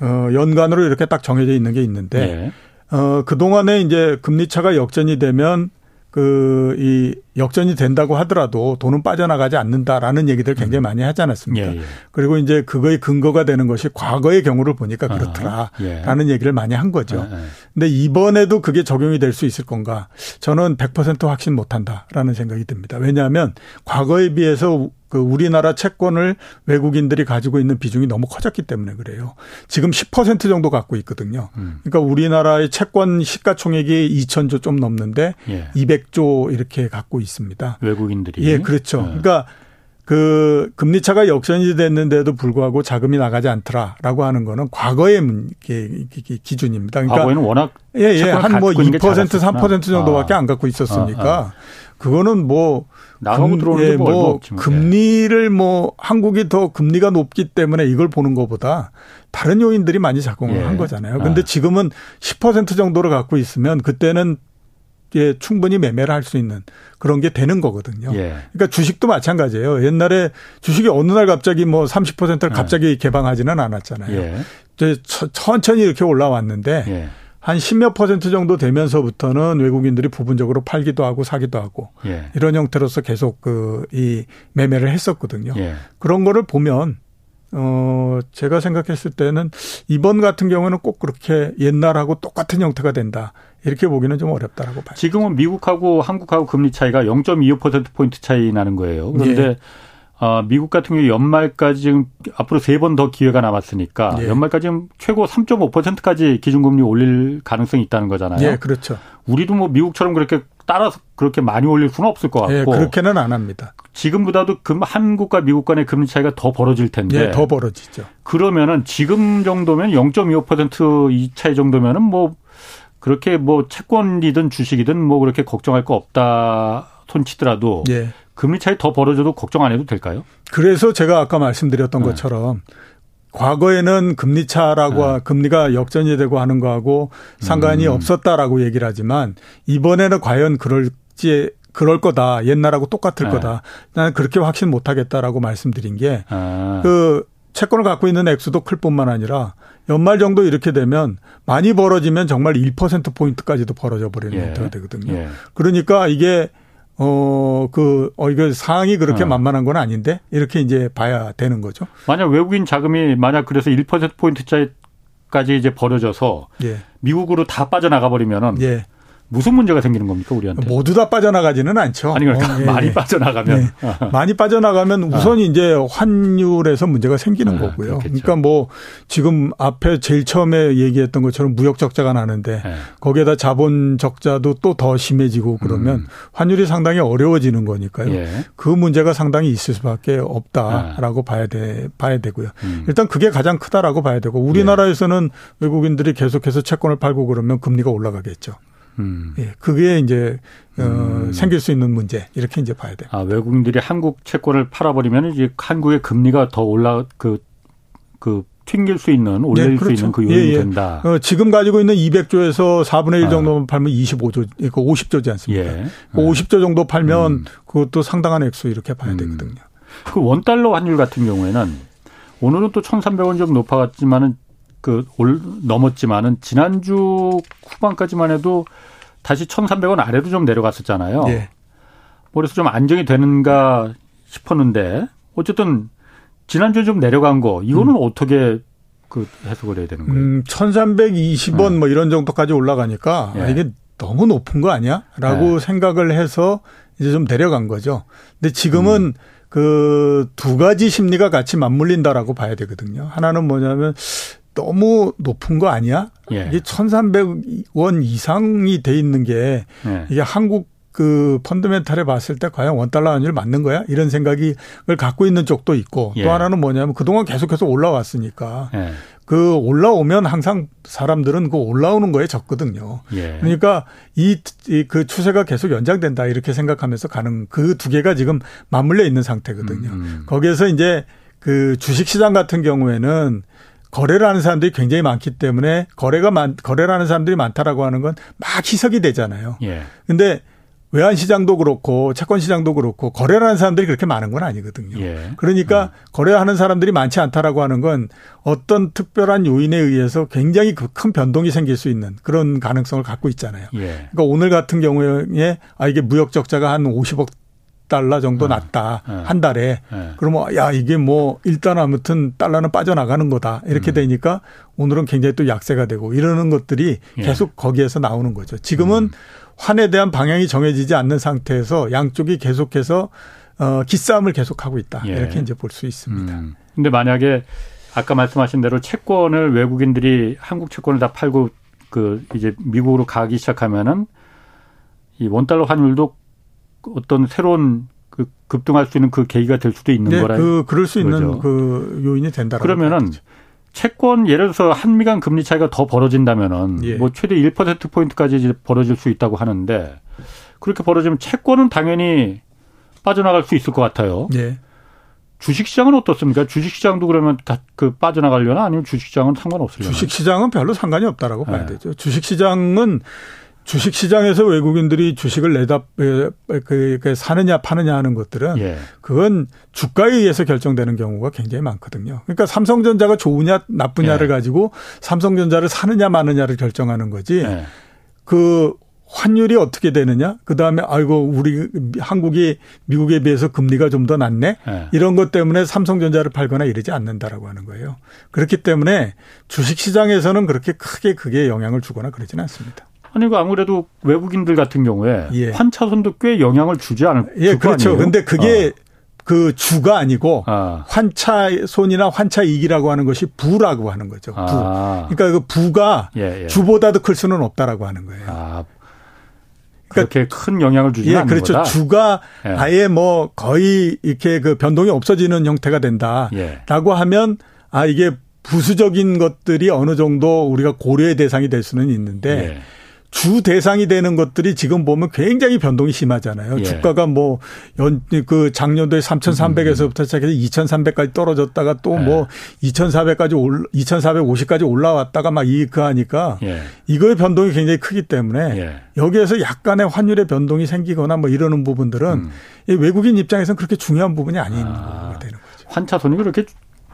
어 연간으로 이렇게 딱 정해져 있는 게 있는데 예. 어그 동안에 이제 금리 차가 역전이 되면 그 이 역전이 된다고 하더라도 돈은 빠져나가지 않는다라는 얘기들 굉장히 음. 많이 하지 않았습니까? 예, 예. 그리고 이제 그거의 근거가 되는 것이 과거의 경우를 보니까 아, 그렇더라라는 예. 얘기를 많이 한 거죠. 예, 예. 근데 이번에도 그게 적용이 될 수 있을 건가? 저는 100% 확신 못 한다라는 생각이 듭니다. 왜냐하면 과거에 비해서 그 우리나라 채권을 외국인들이 가지고 있는 비중이 너무 커졌기 때문에 그래요. 지금 10% 정도 갖고 있거든요. 음. 그러니까 우리나라의 채권 시가총액이 2천조 좀 넘는데 예. 200조 이렇게 갖고 있습니다. 외국인들이. 예, 그렇죠. 예. 그러니까 그 금리 차가 역전이 됐는데도 불구하고 자금이 나가지 않더라라고 하는 거는 과거의 기준입니다. 그러니까 과거에는 워낙 예, 예. 한뭐 2% 3% 정도밖에 아. 안 갖고 있었으니까 아, 아. 그거는 뭐 나가고 들어오는 예, 뭐, 뭐 금리를 뭐 한국이 더 금리가 높기 때문에 이걸 보는 것보다 다른 요인들이 많이 작용을 예. 한 거잖아요. 근데 아. 지금은 10% 정도를 갖고 있으면 그때는 예, 충분히 매매를 할 수 있는 그런 게 되는 거거든요. 예. 그러니까 주식도 마찬가지예요. 옛날에 주식이 어느 날 갑자기 뭐 30%를 갑자기 예. 개방하지는 않았잖아요. 예. 천천히 이렇게 올라왔는데 예. 한 십몇 퍼센트 정도 되면서부터는 외국인들이 부분적으로 팔기도 하고 사기도 하고 예. 이런 형태로서 계속 그 이 매매를 했었거든요. 예. 그런 거를 보면 어 제가 생각했을 때는 이번 같은 경우는 꼭 그렇게 옛날하고 똑같은 형태가 된다. 이렇게 보기는 좀 어렵다라고 봐요. 지금은 미국하고 한국하고 금리 차이가 0.25% 포인트 차이 나는 거예요. 그런데 예. 어, 미국 같은 경우 연말까지 지금 앞으로 세 번 더 기회가 남았으니까 예. 연말까지 최고 3.5%까지 기준금리 올릴 가능성이 있다는 거잖아요. 예, 그렇죠. 우리도 뭐 미국처럼 그렇게 따라서 그렇게 많이 올릴 수는 없을 것 예, 같고. 예, 그렇게는 안 합니다. 지금보다도 금 한국과 미국 간의 금리 차이가 더 벌어질 텐데. 예, 더 벌어지죠. 그러면은 지금 정도면 0.25%이 차이 정도면은 뭐 그렇게 뭐 채권이든 주식이든 뭐 그렇게 걱정할 거 없다 손치더라도 예. 금리 차이 더 벌어져도 걱정 안 해도 될까요? 그래서 제가 아까 말씀드렸던 네. 것처럼 과거에는 금리 차라고 네. 금리가 역전이 되고 하는 거하고 상관이 음. 없었다라고 얘기를 하지만 이번에는 과연 그럴지 그럴 거다 옛날하고 똑같을 네. 거다 나는 그렇게 확신 못 하겠다라고 말씀드린 게그 아. 그 채권을 갖고 있는 액수도 클 뿐만 아니라 연말 정도 이렇게 되면 많이 벌어지면 정말 1% 포인트까지도 벌어져 버리는 예. 형태가 되거든요. 예. 그러니까 이게 어, 그, 어, 이거 상황이 그렇게 어. 만만한 건 아닌데? 이렇게 이제 봐야 되는 거죠. 만약 외국인 자금이 만약 그래서 1%포인트 짜리까지 이제 벌어져서 예. 미국으로 다 빠져나가 버리면은 예. 무슨 문제가 생기는 겁니까 우리한테? 모두 다 빠져나가지는 않죠. 아니 그러니까 어, 예, 많이 예. 빠져나가면 네. 많이 빠져나가면 우선 어. 이제 환율에서 문제가 생기는 아, 거고요. 그렇겠죠. 그러니까 뭐 지금 앞에 제일 처음에 얘기했던 것처럼 무역 적자가 나는데 네. 거기에다 자본 적자도 또 더 심해지고 그러면 음. 환율이 상당히 어려워지는 거니까요. 예. 그 문제가 상당히 있을 수밖에 없다라고 아. 봐야 돼 봐야 되고요. 음. 일단 그게 가장 크다라고 봐야 되고 우리나라에서는 외국인들이 계속해서 채권을 팔고 그러면 금리가 올라가겠죠. 음. 예, 그게 이제 어, 음. 생길 수 있는 문제 이렇게 이제 봐야 돼요. 아 외국인들이 한국 채권을 팔아버리면 이제 한국의 금리가 더 올라 그그 그 튕길 수 있는 올릴 네, 그렇죠. 수 있는 그 요인이 예, 예. 된다. 어, 지금 가지고 있는 200조에서 4분의 1 아. 정도만 아. 팔면 25조, 그 50조지 않습니까? 예. 그 50조 정도 팔면 음. 그것도 상당한 액수 이렇게 봐야 음. 되거든요. 그 원달러 환율 같은 경우에는 오늘은 또 1,300원 좀 높아갔지만은 그 올 넘었지만은 지난주 후반까지만 해도 다시 1,300원 아래로 좀 내려갔었잖아요. 예. 그래서 좀 안정이 되는가 싶었는데 어쨌든 지난주에 좀 내려간 거 이거는 음. 어떻게 그 해석을 해야 되는 거예요? 음, 1,320원 네. 뭐 이런 정도까지 올라가니까 예. 아, 이게 너무 높은 거 아니야? 라고 네. 생각을 해서 이제 좀 내려간 거죠. 근데 지금은 음. 그두 가지 심리가 같이 맞물린다라고 봐야 되거든요. 하나는 뭐냐면 너무 높은 거 아니야? 예. 이게 1,300원 이상이 돼 있는 게 예. 이게 한국 그 펀드멘탈에 봤을 때 과연 원달러 환율 맞는 거야? 이런 생각이 을 갖고 있는 쪽도 있고 예. 또 하나는 뭐냐면 그동안 계속해서 올라왔으니까 예. 그 올라오면 항상 사람들은 그 올라오는 거에 적거든요. 예. 그러니까 이 그 추세가 계속 연장된다 이렇게 생각하면서 가는 그 두 개가 지금 맞물려 있는 상태거든요. 음, 음. 거기에서 이제 그 주식 시장 같은 경우에는 거래를 하는 사람들이 굉장히 많기 때문에 거래가 많 거래를 하는 사람들이 많다라고 하는 건 막 희석이 되잖아요. 예. 근데 외환 시장도 그렇고 채권 시장도 그렇고 거래를 하는 사람들이 그렇게 많은 건 아니거든요. 예. 그러니까 음. 거래하는 사람들이 많지 않다라고 하는 건 어떤 특별한 요인에 의해서 굉장히 그큰 변동이 생길 수 있는 그런 가능성을 갖고 있잖아요. 예. 그러니까 오늘 같은 경우에 아 이게 무역 적자가 한 50억 달러 정도 어. 났다 어. 한 달에 예. 그러면 야 이게 뭐 일단 아무튼 달러는 빠져나가는 거다 이렇게 음. 되니까 오늘은 굉장히 또 약세가 되고 이러는 것들이 예. 계속 거기에서 나오는 거죠. 지금은 음. 환에 대한 방향이 정해지지 않는 상태에서 양쪽이 계속해서 어, 기싸움을 계속하고 있다. 예. 이렇게 이제 볼 수 있습니다. 음. 근데 만약에 아까 말씀하신 대로 채권을 외국인들이 한국 채권을 다 팔고 그 이제 미국으로 가기 시작하면은 이 원달러 환율도 어떤 새로운 그 급등할 수 있는 그 계기가 될 수도 있는 네, 거라. 그 그럴 수 거죠. 있는 그 요인이 된다라고. 그러면은 채권 예를 들어서 한미 간 금리 차이가 더 벌어진다면은 예. 뭐 최대 1% 포인트까지 벌어질 수 있다고 하는데 그렇게 벌어지면 채권은 당연히 빠져나갈 수 있을 것 같아요. 예. 주식시장은 어떻습니까? 주식시장도 그러면 다 그 빠져나가려나 아니면 주식시장은 상관없을려나? 주식시장은 별로 상관이 없다라고 네. 봐야 되죠. 주식시장은 주식 시장에서 외국인들이 주식을 내다 그, 그 사느냐 파느냐 하는 것들은 예. 그건 주가에 의해서 결정되는 경우가 굉장히 많거든요. 그러니까 삼성전자가 좋으냐 나쁘냐를 예. 가지고 삼성전자를 사느냐 마느냐를 결정하는 거지. 예. 그 환율이 어떻게 되느냐? 그 다음에 아이고 우리 한국이 미국에 비해서 금리가 좀 더 낮네. 네. 이런 것 때문에 삼성전자를 팔거나 이러지 않는다라고 하는 거예요. 그렇기 때문에 주식 시장에서는 그렇게 크게 그게 영향을 주거나 그러지는 않습니다. 아니 그 아무래도 외국인들 같은 경우에 예. 환차손도 꽤 영향을 주지 않을 예 그렇죠. 근데 그게 어. 그 주가 아니고 아. 환차손이나 환차이익이라고 하는 것이 부라고 하는 거죠. 부. 아. 그러니까 그 부가 예, 예. 주보다도 클 수는 없다라고 하는 거예요. 아. 그러니까 그렇게 큰 영향을 주지 예, 않는 그렇죠. 거다. 주가 예. 아예 뭐 거의 이렇게 그 변동이 없어지는 형태가 된다라고 예. 하면 아 이게 부수적인 것들이 어느 정도 우리가 고려의 대상이 될 수는 있는데 예. 주 대상이 되는 것들이 지금 보면 굉장히 변동이 심하잖아요. 예. 주가가 뭐 연 그 작년도에 3,300에서부터 시작해서 2,300까지 떨어졌다가 또뭐 예. 2,400까지 올 2,450까지 올라왔다가 막 이그 하니까 예. 이거의 변동이 굉장히 크기 때문에 예. 여기에서 약간의 환율의 변동이 생기거나 뭐 이러는 부분들은 음. 외국인 입장에서는 그렇게 중요한 부분이 아닌 아. 되는 거죠. 환차 손이 그렇게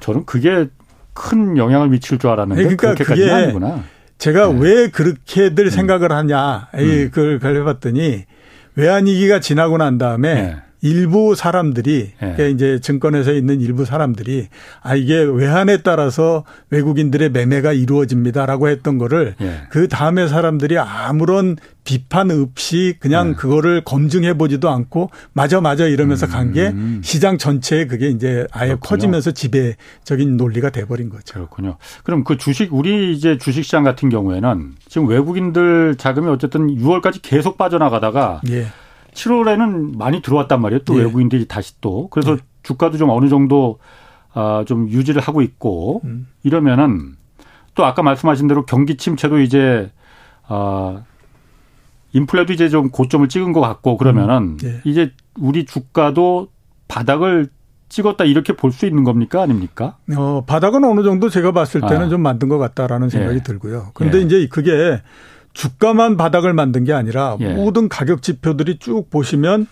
저는 그게 큰 영향을 미칠 줄 알았는데 그러니까 그렇게까지는 아니구나. 제가 네. 왜 그렇게들 음. 생각을 하냐, 음. 그걸 해봤더니 외환위기가 지나고 난 다음에 네. 일부 사람들이 네. 그러니까 이제 증권회사에 있는 일부 사람들이 아 이게 외환에 따라서 외국인들의 매매가 이루어집니다라고 했던 거를 네. 그 다음에 사람들이 아무런 비판 없이 그냥 네. 그거를 검증해 보지도 않고 맞아 맞아 이러면서 간게 음. 시장 전체에 그게 이제 아예 그렇군요. 퍼지면서 지배적인 논리가 돼 버린 거죠. 그렇군요. 그럼 그 주식 우리 이제 주식 시장 같은 경우에는 지금 외국인들 자금이 어쨌든 6월까지 계속 빠져나가다가 예. 7월에는 많이 들어왔단 말이에요. 또 예. 외국인들이 다시 또. 그래서 예. 주가도 좀 어느 정도 아, 좀 유지를 하고 있고 음. 이러면은 또 아까 말씀하신 대로 경기 침체도 이제 아 인플레도 이제 좀 고점을 찍은 것 같고 그러면은 음. 예. 이제 우리 주가도 바닥을 찍었다 이렇게 볼 수 있는 겁니까 아닙니까? 어, 바닥은 어느 정도 제가 봤을 때는 아. 좀 만든 것 같다라는 생각이 예. 들고요. 근데 예. 이제 그게 주가만 바닥을 만든 게 아니라 예. 모든 가격 지표들이 쭉 보시면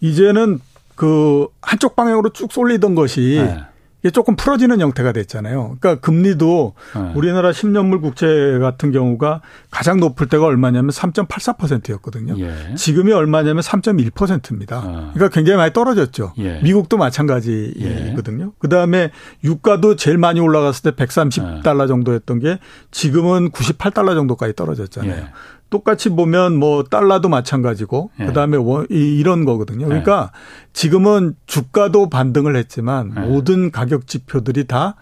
이제는 그 한쪽 방향으로 쭉 쏠리던 것이 예. 이게 조금 풀어지는 형태가 됐잖아요. 그러니까 금리도 네. 우리나라 10년물 국채 같은 경우가 가장 높을 때가 얼마냐면 3.84%였거든요. 예. 지금이 얼마냐면 3.1%입니다. 아. 그러니까 굉장히 많이 떨어졌죠. 예. 미국도 마찬가지거든요. 예. 그다음에 유가도 제일 많이 올라갔을 때 130달러 정도였던 게 지금은 98달러 정도까지 떨어졌잖아요. 예. 똑같이 보면 뭐 달러도 마찬가지고 예. 그다음에 원, 이, 이런 거거든요. 그러니까 예. 지금은 주가도 반등을 했지만 예. 모든 가격 지표들이 다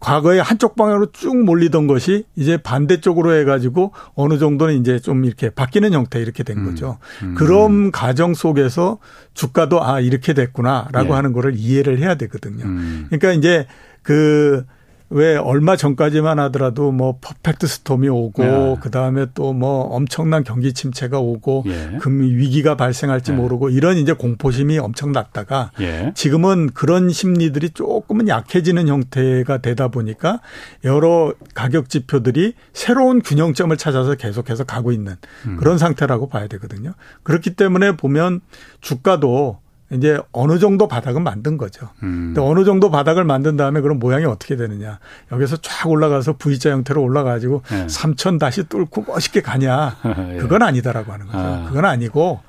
과거에 한쪽 방향으로 쭉 몰리던 것이 이제 반대쪽으로 해가지고 어느 정도는 이제 좀 이렇게 바뀌는 형태 이렇게 된 음. 거죠. 음. 음. 그런 가정 속에서 주가도 아 이렇게 됐구나라고 예. 하는 거를 이해를 해야 되거든요. 음. 그러니까 이제 그 왜 얼마 전까지만 하더라도 뭐 퍼펙트 스톰이 오고 예. 그다음에 또 뭐 엄청난 경기 침체가 오고 예. 금 위기가 발생할지 예. 모르고 이런 이제 공포심이 엄청 났다가 예. 지금은 그런 심리들이 조금은 약해지는 형태가 되다 보니까 여러 가격 지표들이 새로운 균형점을 찾아서 계속해서 가고 있는 음. 그런 상태라고 봐야 되거든요. 그렇기 때문에 보면 주가도 이제 어느 정도 바닥은 만든 거죠. 음. 근데 어느 정도 바닥을 만든 다음에 그럼 모양이 어떻게 되느냐. 여기서 쫙 올라가서 V자 형태로 올라가지고 네. 3천 다시 뚫고 멋있게 가냐. 예. 그건 아니다라고 하는 거죠. 아. 그건 아니고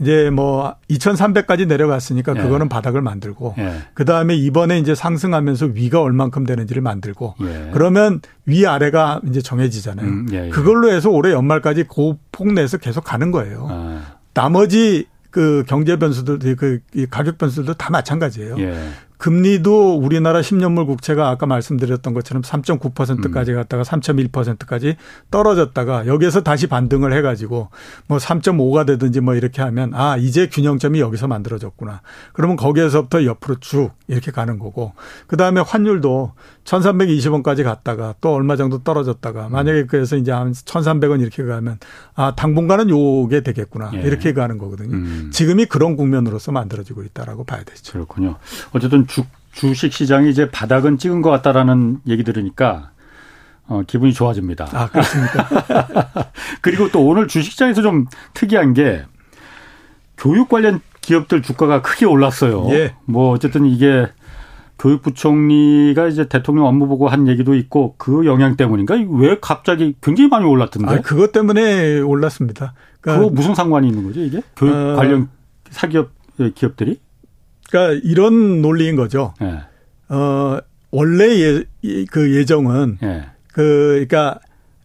이제 뭐 2,300까지 내려갔으니까 예. 그거는 바닥을 만들고 예. 그 다음에 이번에 이제 상승하면서 위가 얼만큼 되는지를 만들고 예. 그러면 위 아래가 이제 정해지잖아요. 음, 예, 예. 그걸로 해서 올해 연말까지 고폭 내서 계속 가는 거예요. 아. 나머지 그 경제 변수들, 그 가격 변수들도 다 마찬가지예요. 예. 금리도 우리나라 10년물 국채가 아까 말씀드렸던 것처럼 3.9%까지 음. 갔다가 3.1%까지 떨어졌다가 여기에서 다시 반등을 해가지고 뭐 3.5가 되든지 뭐 이렇게 하면 아 이제 균형점이 여기서 만들어졌구나. 그러면 거기에서부터 옆으로 쭉 이렇게 가는 거고 그 다음에 환율도 1,320원까지 갔다가 또 얼마 정도 떨어졌다가 만약에 그래서 이제 한 1,300원 이렇게 가면 아 당분간은 요게 되겠구나 예. 이렇게 가는 거거든요. 음. 지금이 그런 국면으로서 만들어지고 있다라고 봐야 되죠. 그렇군요. 어쨌든 주, 주식 시장이 이제 바닥은 찍은 것 같다라는 얘기 들으니까 어, 기분이 좋아집니다. 아, 그렇습니까? 그리고 또 오늘 주식시장에서 좀 특이한 게 교육 관련 기업들 주가가 크게 올랐어요. 예. 뭐 어쨌든 이게 교육부총리가 이제 대통령 업무 보고 한 얘기도 있고 그 영향 때문인가? 왜 갑자기 굉장히 많이 올랐던데? 아, 그것 때문에 올랐습니다. 그러니까 그거 무슨 상관이 있는 거죠, 이게? 교육 어, 관련 사기업 기업들이? 그러니까 이런 논리인 거죠. 예. 어, 원래 예, 그 예정은 예. 그 그러니까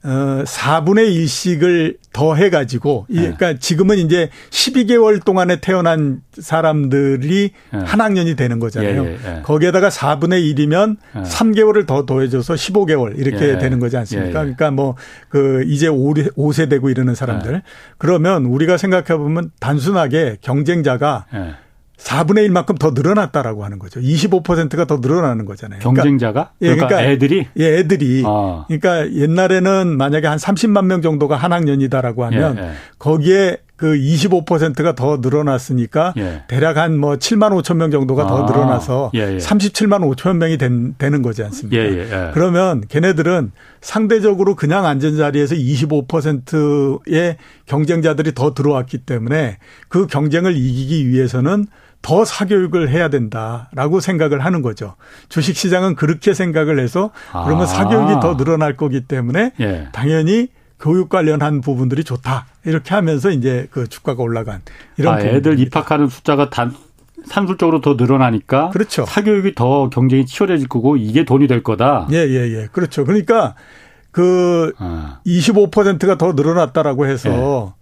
어 4분의 1씩을 더 해가지고, 네. 그러니까 지금은 이제 12개월 동안에 태어난 사람들이 네. 한 학년이 되는 거잖아요. 예, 예, 예. 거기에다가 4분의 1이면 예. 3개월을 더 더해줘서 15개월 이렇게 예. 되는 거지 않습니까? 예, 그러니까 뭐 그 이제 5세 되고 이러는 사람들. 그러면 우리가 생각해 보면 단순하게 경쟁자가 4분의 1만큼 더 늘어났다라고 하는 거죠. 25%가 더 늘어나는 거잖아요. 그러니까 경쟁자가? 그러니까, 예, 그러니까 애들이? 예, 애들이. 아. 그러니까 옛날에는 만약에 한 30만 명 정도가 한 학년이다라고 하면 예, 예. 거기에 그 25%가 더 늘어났으니까 예. 대략 한 뭐 7만 5천 명 정도가 아. 더 늘어나서 예, 예. 37만 5천 명이 된, 되는 거지 않습니까? 예, 예, 예. 그러면 걔네들은 상대적으로 그냥 앉은 자리에서 25%의 경쟁자들이 더 들어왔기 때문에 그 경쟁을 이기기 위해서는 더 사교육을 해야 된다라고 생각을 하는 거죠. 주식 시장은 그렇게 생각을 해서 그러면 아. 사교육이 더 늘어날 거기 때문에 예. 당연히 교육 관련한 부분들이 좋다. 이렇게 하면서 이제 그 주가가 올라간 이런 아, 애들 입학하는 숫자가 단 산술적으로 더 늘어나니까 그렇죠. 사교육이 더 경쟁이 치열해질 거고 이게 돈이 될 거다. 예, 예, 예. 그렇죠. 그러니까 그 아. 25%가 더 늘어났다라고 해서 예.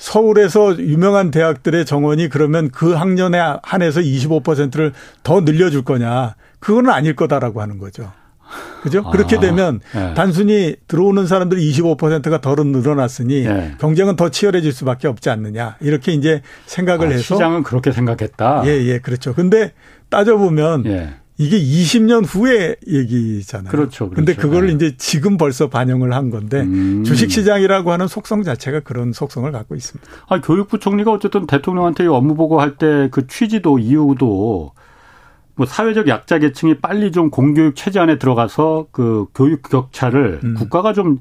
서울에서 유명한 대학들의 정원이 그러면 그 학년에 한해서 25%를 더 늘려줄 거냐. 그거는 아닐 거다라고 하는 거죠. 그죠? 아, 그렇게 되면 네. 단순히 들어오는 사람들이 25%가 더 늘어났으니 네. 경쟁은 더 치열해질 수밖에 없지 않느냐. 이렇게 이제 생각을 아, 해서 시장은 그렇게 생각했다. 예, 예, 그렇죠. 근데 따져보면 예. 이게 20년 후의 얘기잖아요. 그렇죠. 그렇죠. 근데 그거를 네. 이제 지금 벌써 반영을 한 건데 음. 주식 시장이라고 하는 속성 자체가 그런 속성을 갖고 있습니다. 아, 교육부 총리가 어쨌든 대통령한테 업무 보고할 때 그 취지도 이유도 뭐 사회적 약자 계층이 빨리 좀 공교육 체제 안에 들어가서 그 교육 격차를 음. 국가가 좀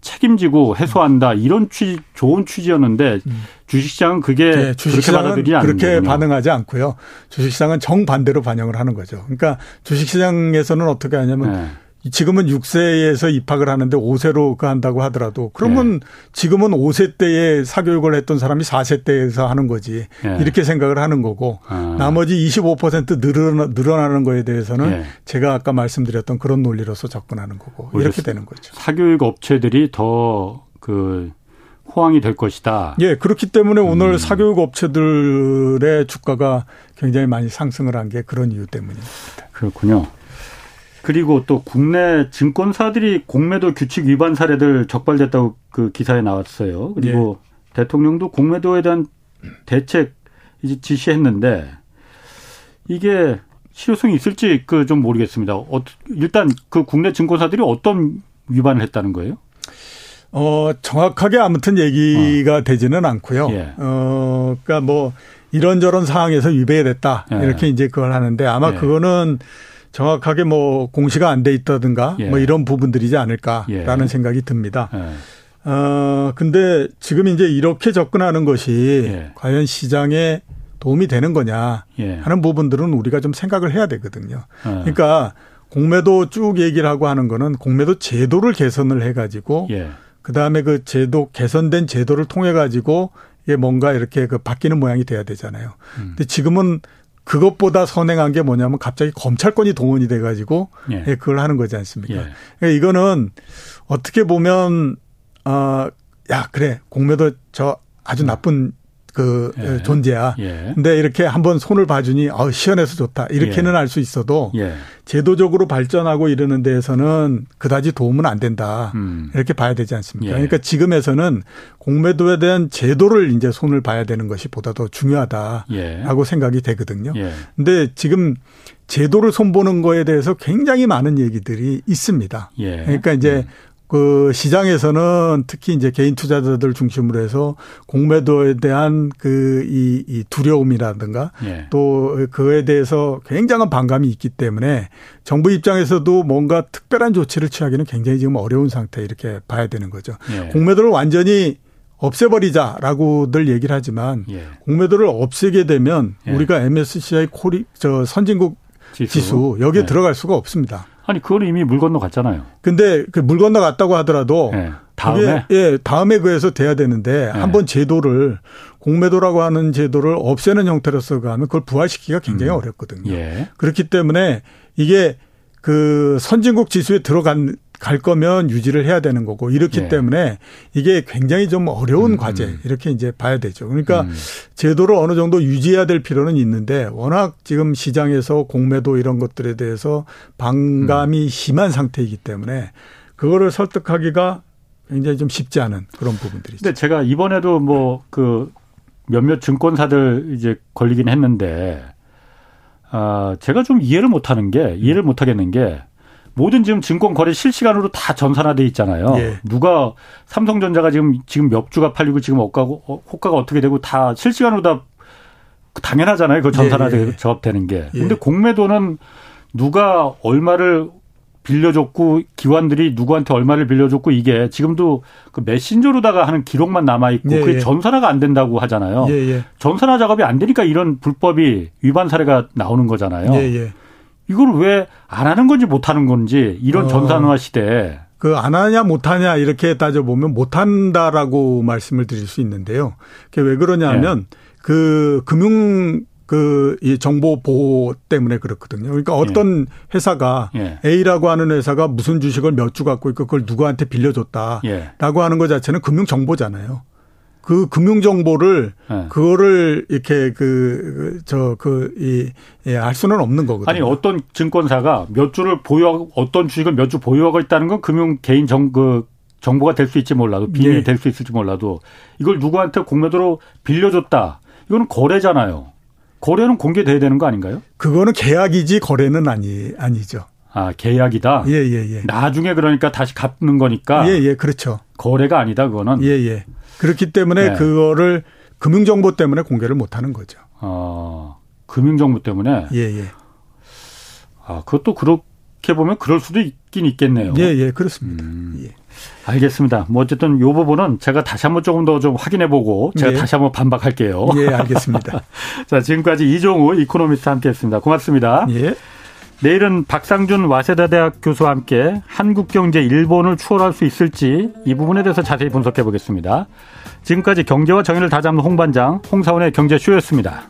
책임지고 해소한다 이런 취지 좋은 취지였는데 음. 주식시장은 그게 네, 주식시장은 그렇게 받아들이지 않는 그렇게 반응하지 않고요. 주식시장은 정반대로 반영을 하는 거죠. 그러니까 주식시장에서는 어떻게 하냐면 네. 지금은 6세에서 입학을 하는데 5세로 그 한다고 하더라도 그러면 예. 지금은 5세 때에 사교육을 했던 사람이 4세 때에서 하는 거지. 예. 이렇게 생각을 하는 거고 아. 나머지 25% 늘어나, 늘어나는 거에 대해서는 예. 제가 아까 말씀드렸던 그런 논리로서 접근하는 거고 이렇게 되는 거죠. 사교육 업체들이 더그 호황이 될 것이다. 예, 그렇기 때문에 음. 오늘 사교육 업체들의 주가가 굉장히 많이 상승을 한 게 그런 이유 때문입니다. 그렇군요. 그리고 또 국내 증권사들이 공매도 규칙 위반 사례들 적발됐다고 그 기사에 나왔어요. 그리고 예. 대통령도 공매도에 대한 대책 이제 지시했는데 이게 실효성이 있을지 그 좀 모르겠습니다. 어, 일단 그 국내 증권사들이 어떤 위반을 했다는 거예요? 어, 정확하게 아무튼 얘기가 어. 되지는 않고요. 예. 어, 그러니까 뭐 이런저런 상황에서 위배됐다. 예. 이렇게 이제 그걸 하는데 아마 예. 그거는 정확하게 뭐 공시가 안 돼 있다든가 예. 뭐 이런 부분들이지 않을까라는 예. 생각이 듭니다. 예. 어, 근데 지금 이제 이렇게 접근하는 것이 예. 과연 시장에 도움이 되는 거냐 예. 하는 부분들은 우리가 좀 생각을 해야 되거든요. 어. 그러니까 공매도 쭉 얘기를 하고 하는 거는 공매도 제도를 개선을 해 가지고 예. 그다음에 그 제도 개선된 제도를 통해 가지고 이게 뭔가 이렇게 그 바뀌는 모양이 돼야 되잖아요. 음. 근데 지금은 그것보다 선행한 게 뭐냐면 갑자기 검찰권이 동원이 돼가지고 예. 예 그걸 하는 거지 않습니까? 예. 그러니까 이거는 어떻게 보면 어야 그래 공매도 저 아주 나쁜 그 예. 존재야. 예. 근데 이렇게 한번 손을 봐주니 어 시원해서 좋다. 이렇게는 예. 알수 있어도 예. 제도적으로 발전하고 이러는 데에서는 그다지 도움은 안 된다. 음. 이렇게 봐야 되지 않습니까? 예. 그러니까 지금에서는 공매도에 대한 제도를 이제 손을 봐야 되는 것이 보다 더 중요하다라고 예. 생각이 되거든요. 예. 근데 지금 제도를 손보는 거에 대해서 굉장히 많은 얘기들이 있습니다. 그러니까 이제 음. 그 시장에서는 특히 이제 개인 투자자들 중심으로 해서 공매도에 대한 그이 이 두려움이라든가 예. 또 그에 대해서 굉장한 반감이 있기 때문에 정부 입장에서도 뭔가 특별한 조치를 취하기는 굉장히 지금 어려운 상태 이렇게 봐야 되는 거죠. 예. 공매도를 완전히 없애버리자라고들 얘기를 하지만 예. 공매도를 없애게 되면 예. 우리가 MSCI 코리 저 선진국 지수, 지수 여기에 예. 들어갈 수가 없습니다. 아니 그걸 이미 물 건너 갔잖아요. 근데 그 물 건너 갔다고 하더라도 네. 다음에 예 다음에 그에서 돼야 되는데 네. 한번 제도를 공매도라고 하는 제도를 없애는 형태로서 가면 그걸 부활시키기가 굉장히 음. 어렵거든요. 예. 그렇기 때문에 이게 그 선진국 지수에 들어간 갈 거면 유지를 해야 되는 거고 이렇기 예. 때문에 이게 굉장히 좀 어려운 음. 과제 이렇게 이제 봐야 되죠. 그러니까 음. 제도를 어느 정도 유지해야 될 필요는 있는데 워낙 지금 시장에서 공매도 이런 것들에 대해서 반감이 음. 심한 상태이기 때문에 그거를 설득하기가 굉장히 좀 쉽지 않은 그런 부분들이죠. 근데 제가 이번에도 뭐 그 몇몇 증권사들 이제 걸리긴 했는데 아 제가 좀 이해를 못 하는 게 이해를 못 하겠는 게 모든 지금 증권 거래 실시간으로 다 전산화돼 있잖아요. 예. 누가 삼성전자가 지금 지금 몇 주가 팔리고 지금 호가고 어, 호가가 어떻게 되고 다 실시간으로 다 당연하잖아요. 그 전산화 예, 예. 작업되는 게. 예. 근데 공매도는 누가 얼마를 빌려줬고 기관들이 누구한테 얼마를 빌려줬고 이게 지금도 그 메신저로다가 하는 기록만 남아 있고 예, 그게 예. 전산화가 안 된다고 하잖아요. 예, 예. 전산화 작업이 안 되니까 이런 불법이 위반 사례가 나오는 거잖아요. 이걸 왜 안 하는 건지 못 하는 건지 이런 어. 전산화 시대에 그안 하냐 못 하냐 이렇게 따져 보면 못 한다라고 말씀을 드릴 수 있는데요. 그게 왜 그러냐면 예. 그 금융 그이 정보 보호 때문에 그렇거든요. 그러니까 어떤 예. 회사가 예. A라고 하는 회사가 무슨 주식을 몇 주 갖고 있고 그걸 누구한테 빌려줬다라고 예. 하는 것 자체는 금융 정보잖아요. 그 금융 정보를 네. 그거를 이렇게 그 저 그이알 예, 수는 없는 거거든요. 아니 어떤 증권사가 몇 주를 보유하고 어떤 주식을 몇 주 보유하고 있다는 건 금융 개인 정그 정보가 될 수 있지 몰라도 비밀이 네. 될수 있을지 몰라도 이걸 누구한테 공매도로 빌려줬다. 이거는 거래잖아요. 거래는 공개돼야 되는 거 아닌가요? 그거는 계약이지 거래는 아니 아니죠. 아 계약이다. 예예예. 예, 예. 나중에 그러니까 다시 갚는 거니까. 예예 예, 그렇죠. 거래가 아니다 그거는. 예예. 예. 그렇기 때문에 네. 그거를 금융 정보 때문에 공개를 못 하는 거죠. 어, 금융 정보 때문에? 예, 예. 아, 그것도 그렇게 보면 그럴 수도 있긴 있겠네요. 예, 예, 그렇습니다. 음. 예. 알겠습니다. 뭐 어쨌든 요 부분은 제가 다시 한번 조금 더 좀 확인해 보고 제가 예. 다시 한번 반박할게요. 예, 알겠습니다. 자, 지금까지 이종우 이코노미스트 함께 했습니다. 고맙습니다. 예. 내일은 박상준 와세다 대학 교수와 함께 한국 경제 일본을 추월할 수 있을지 이 부분에 대해서 자세히 분석해 보겠습니다. 지금까지 경제와 정의를 다잡는 홍반장 홍사원의 경제쇼였습니다.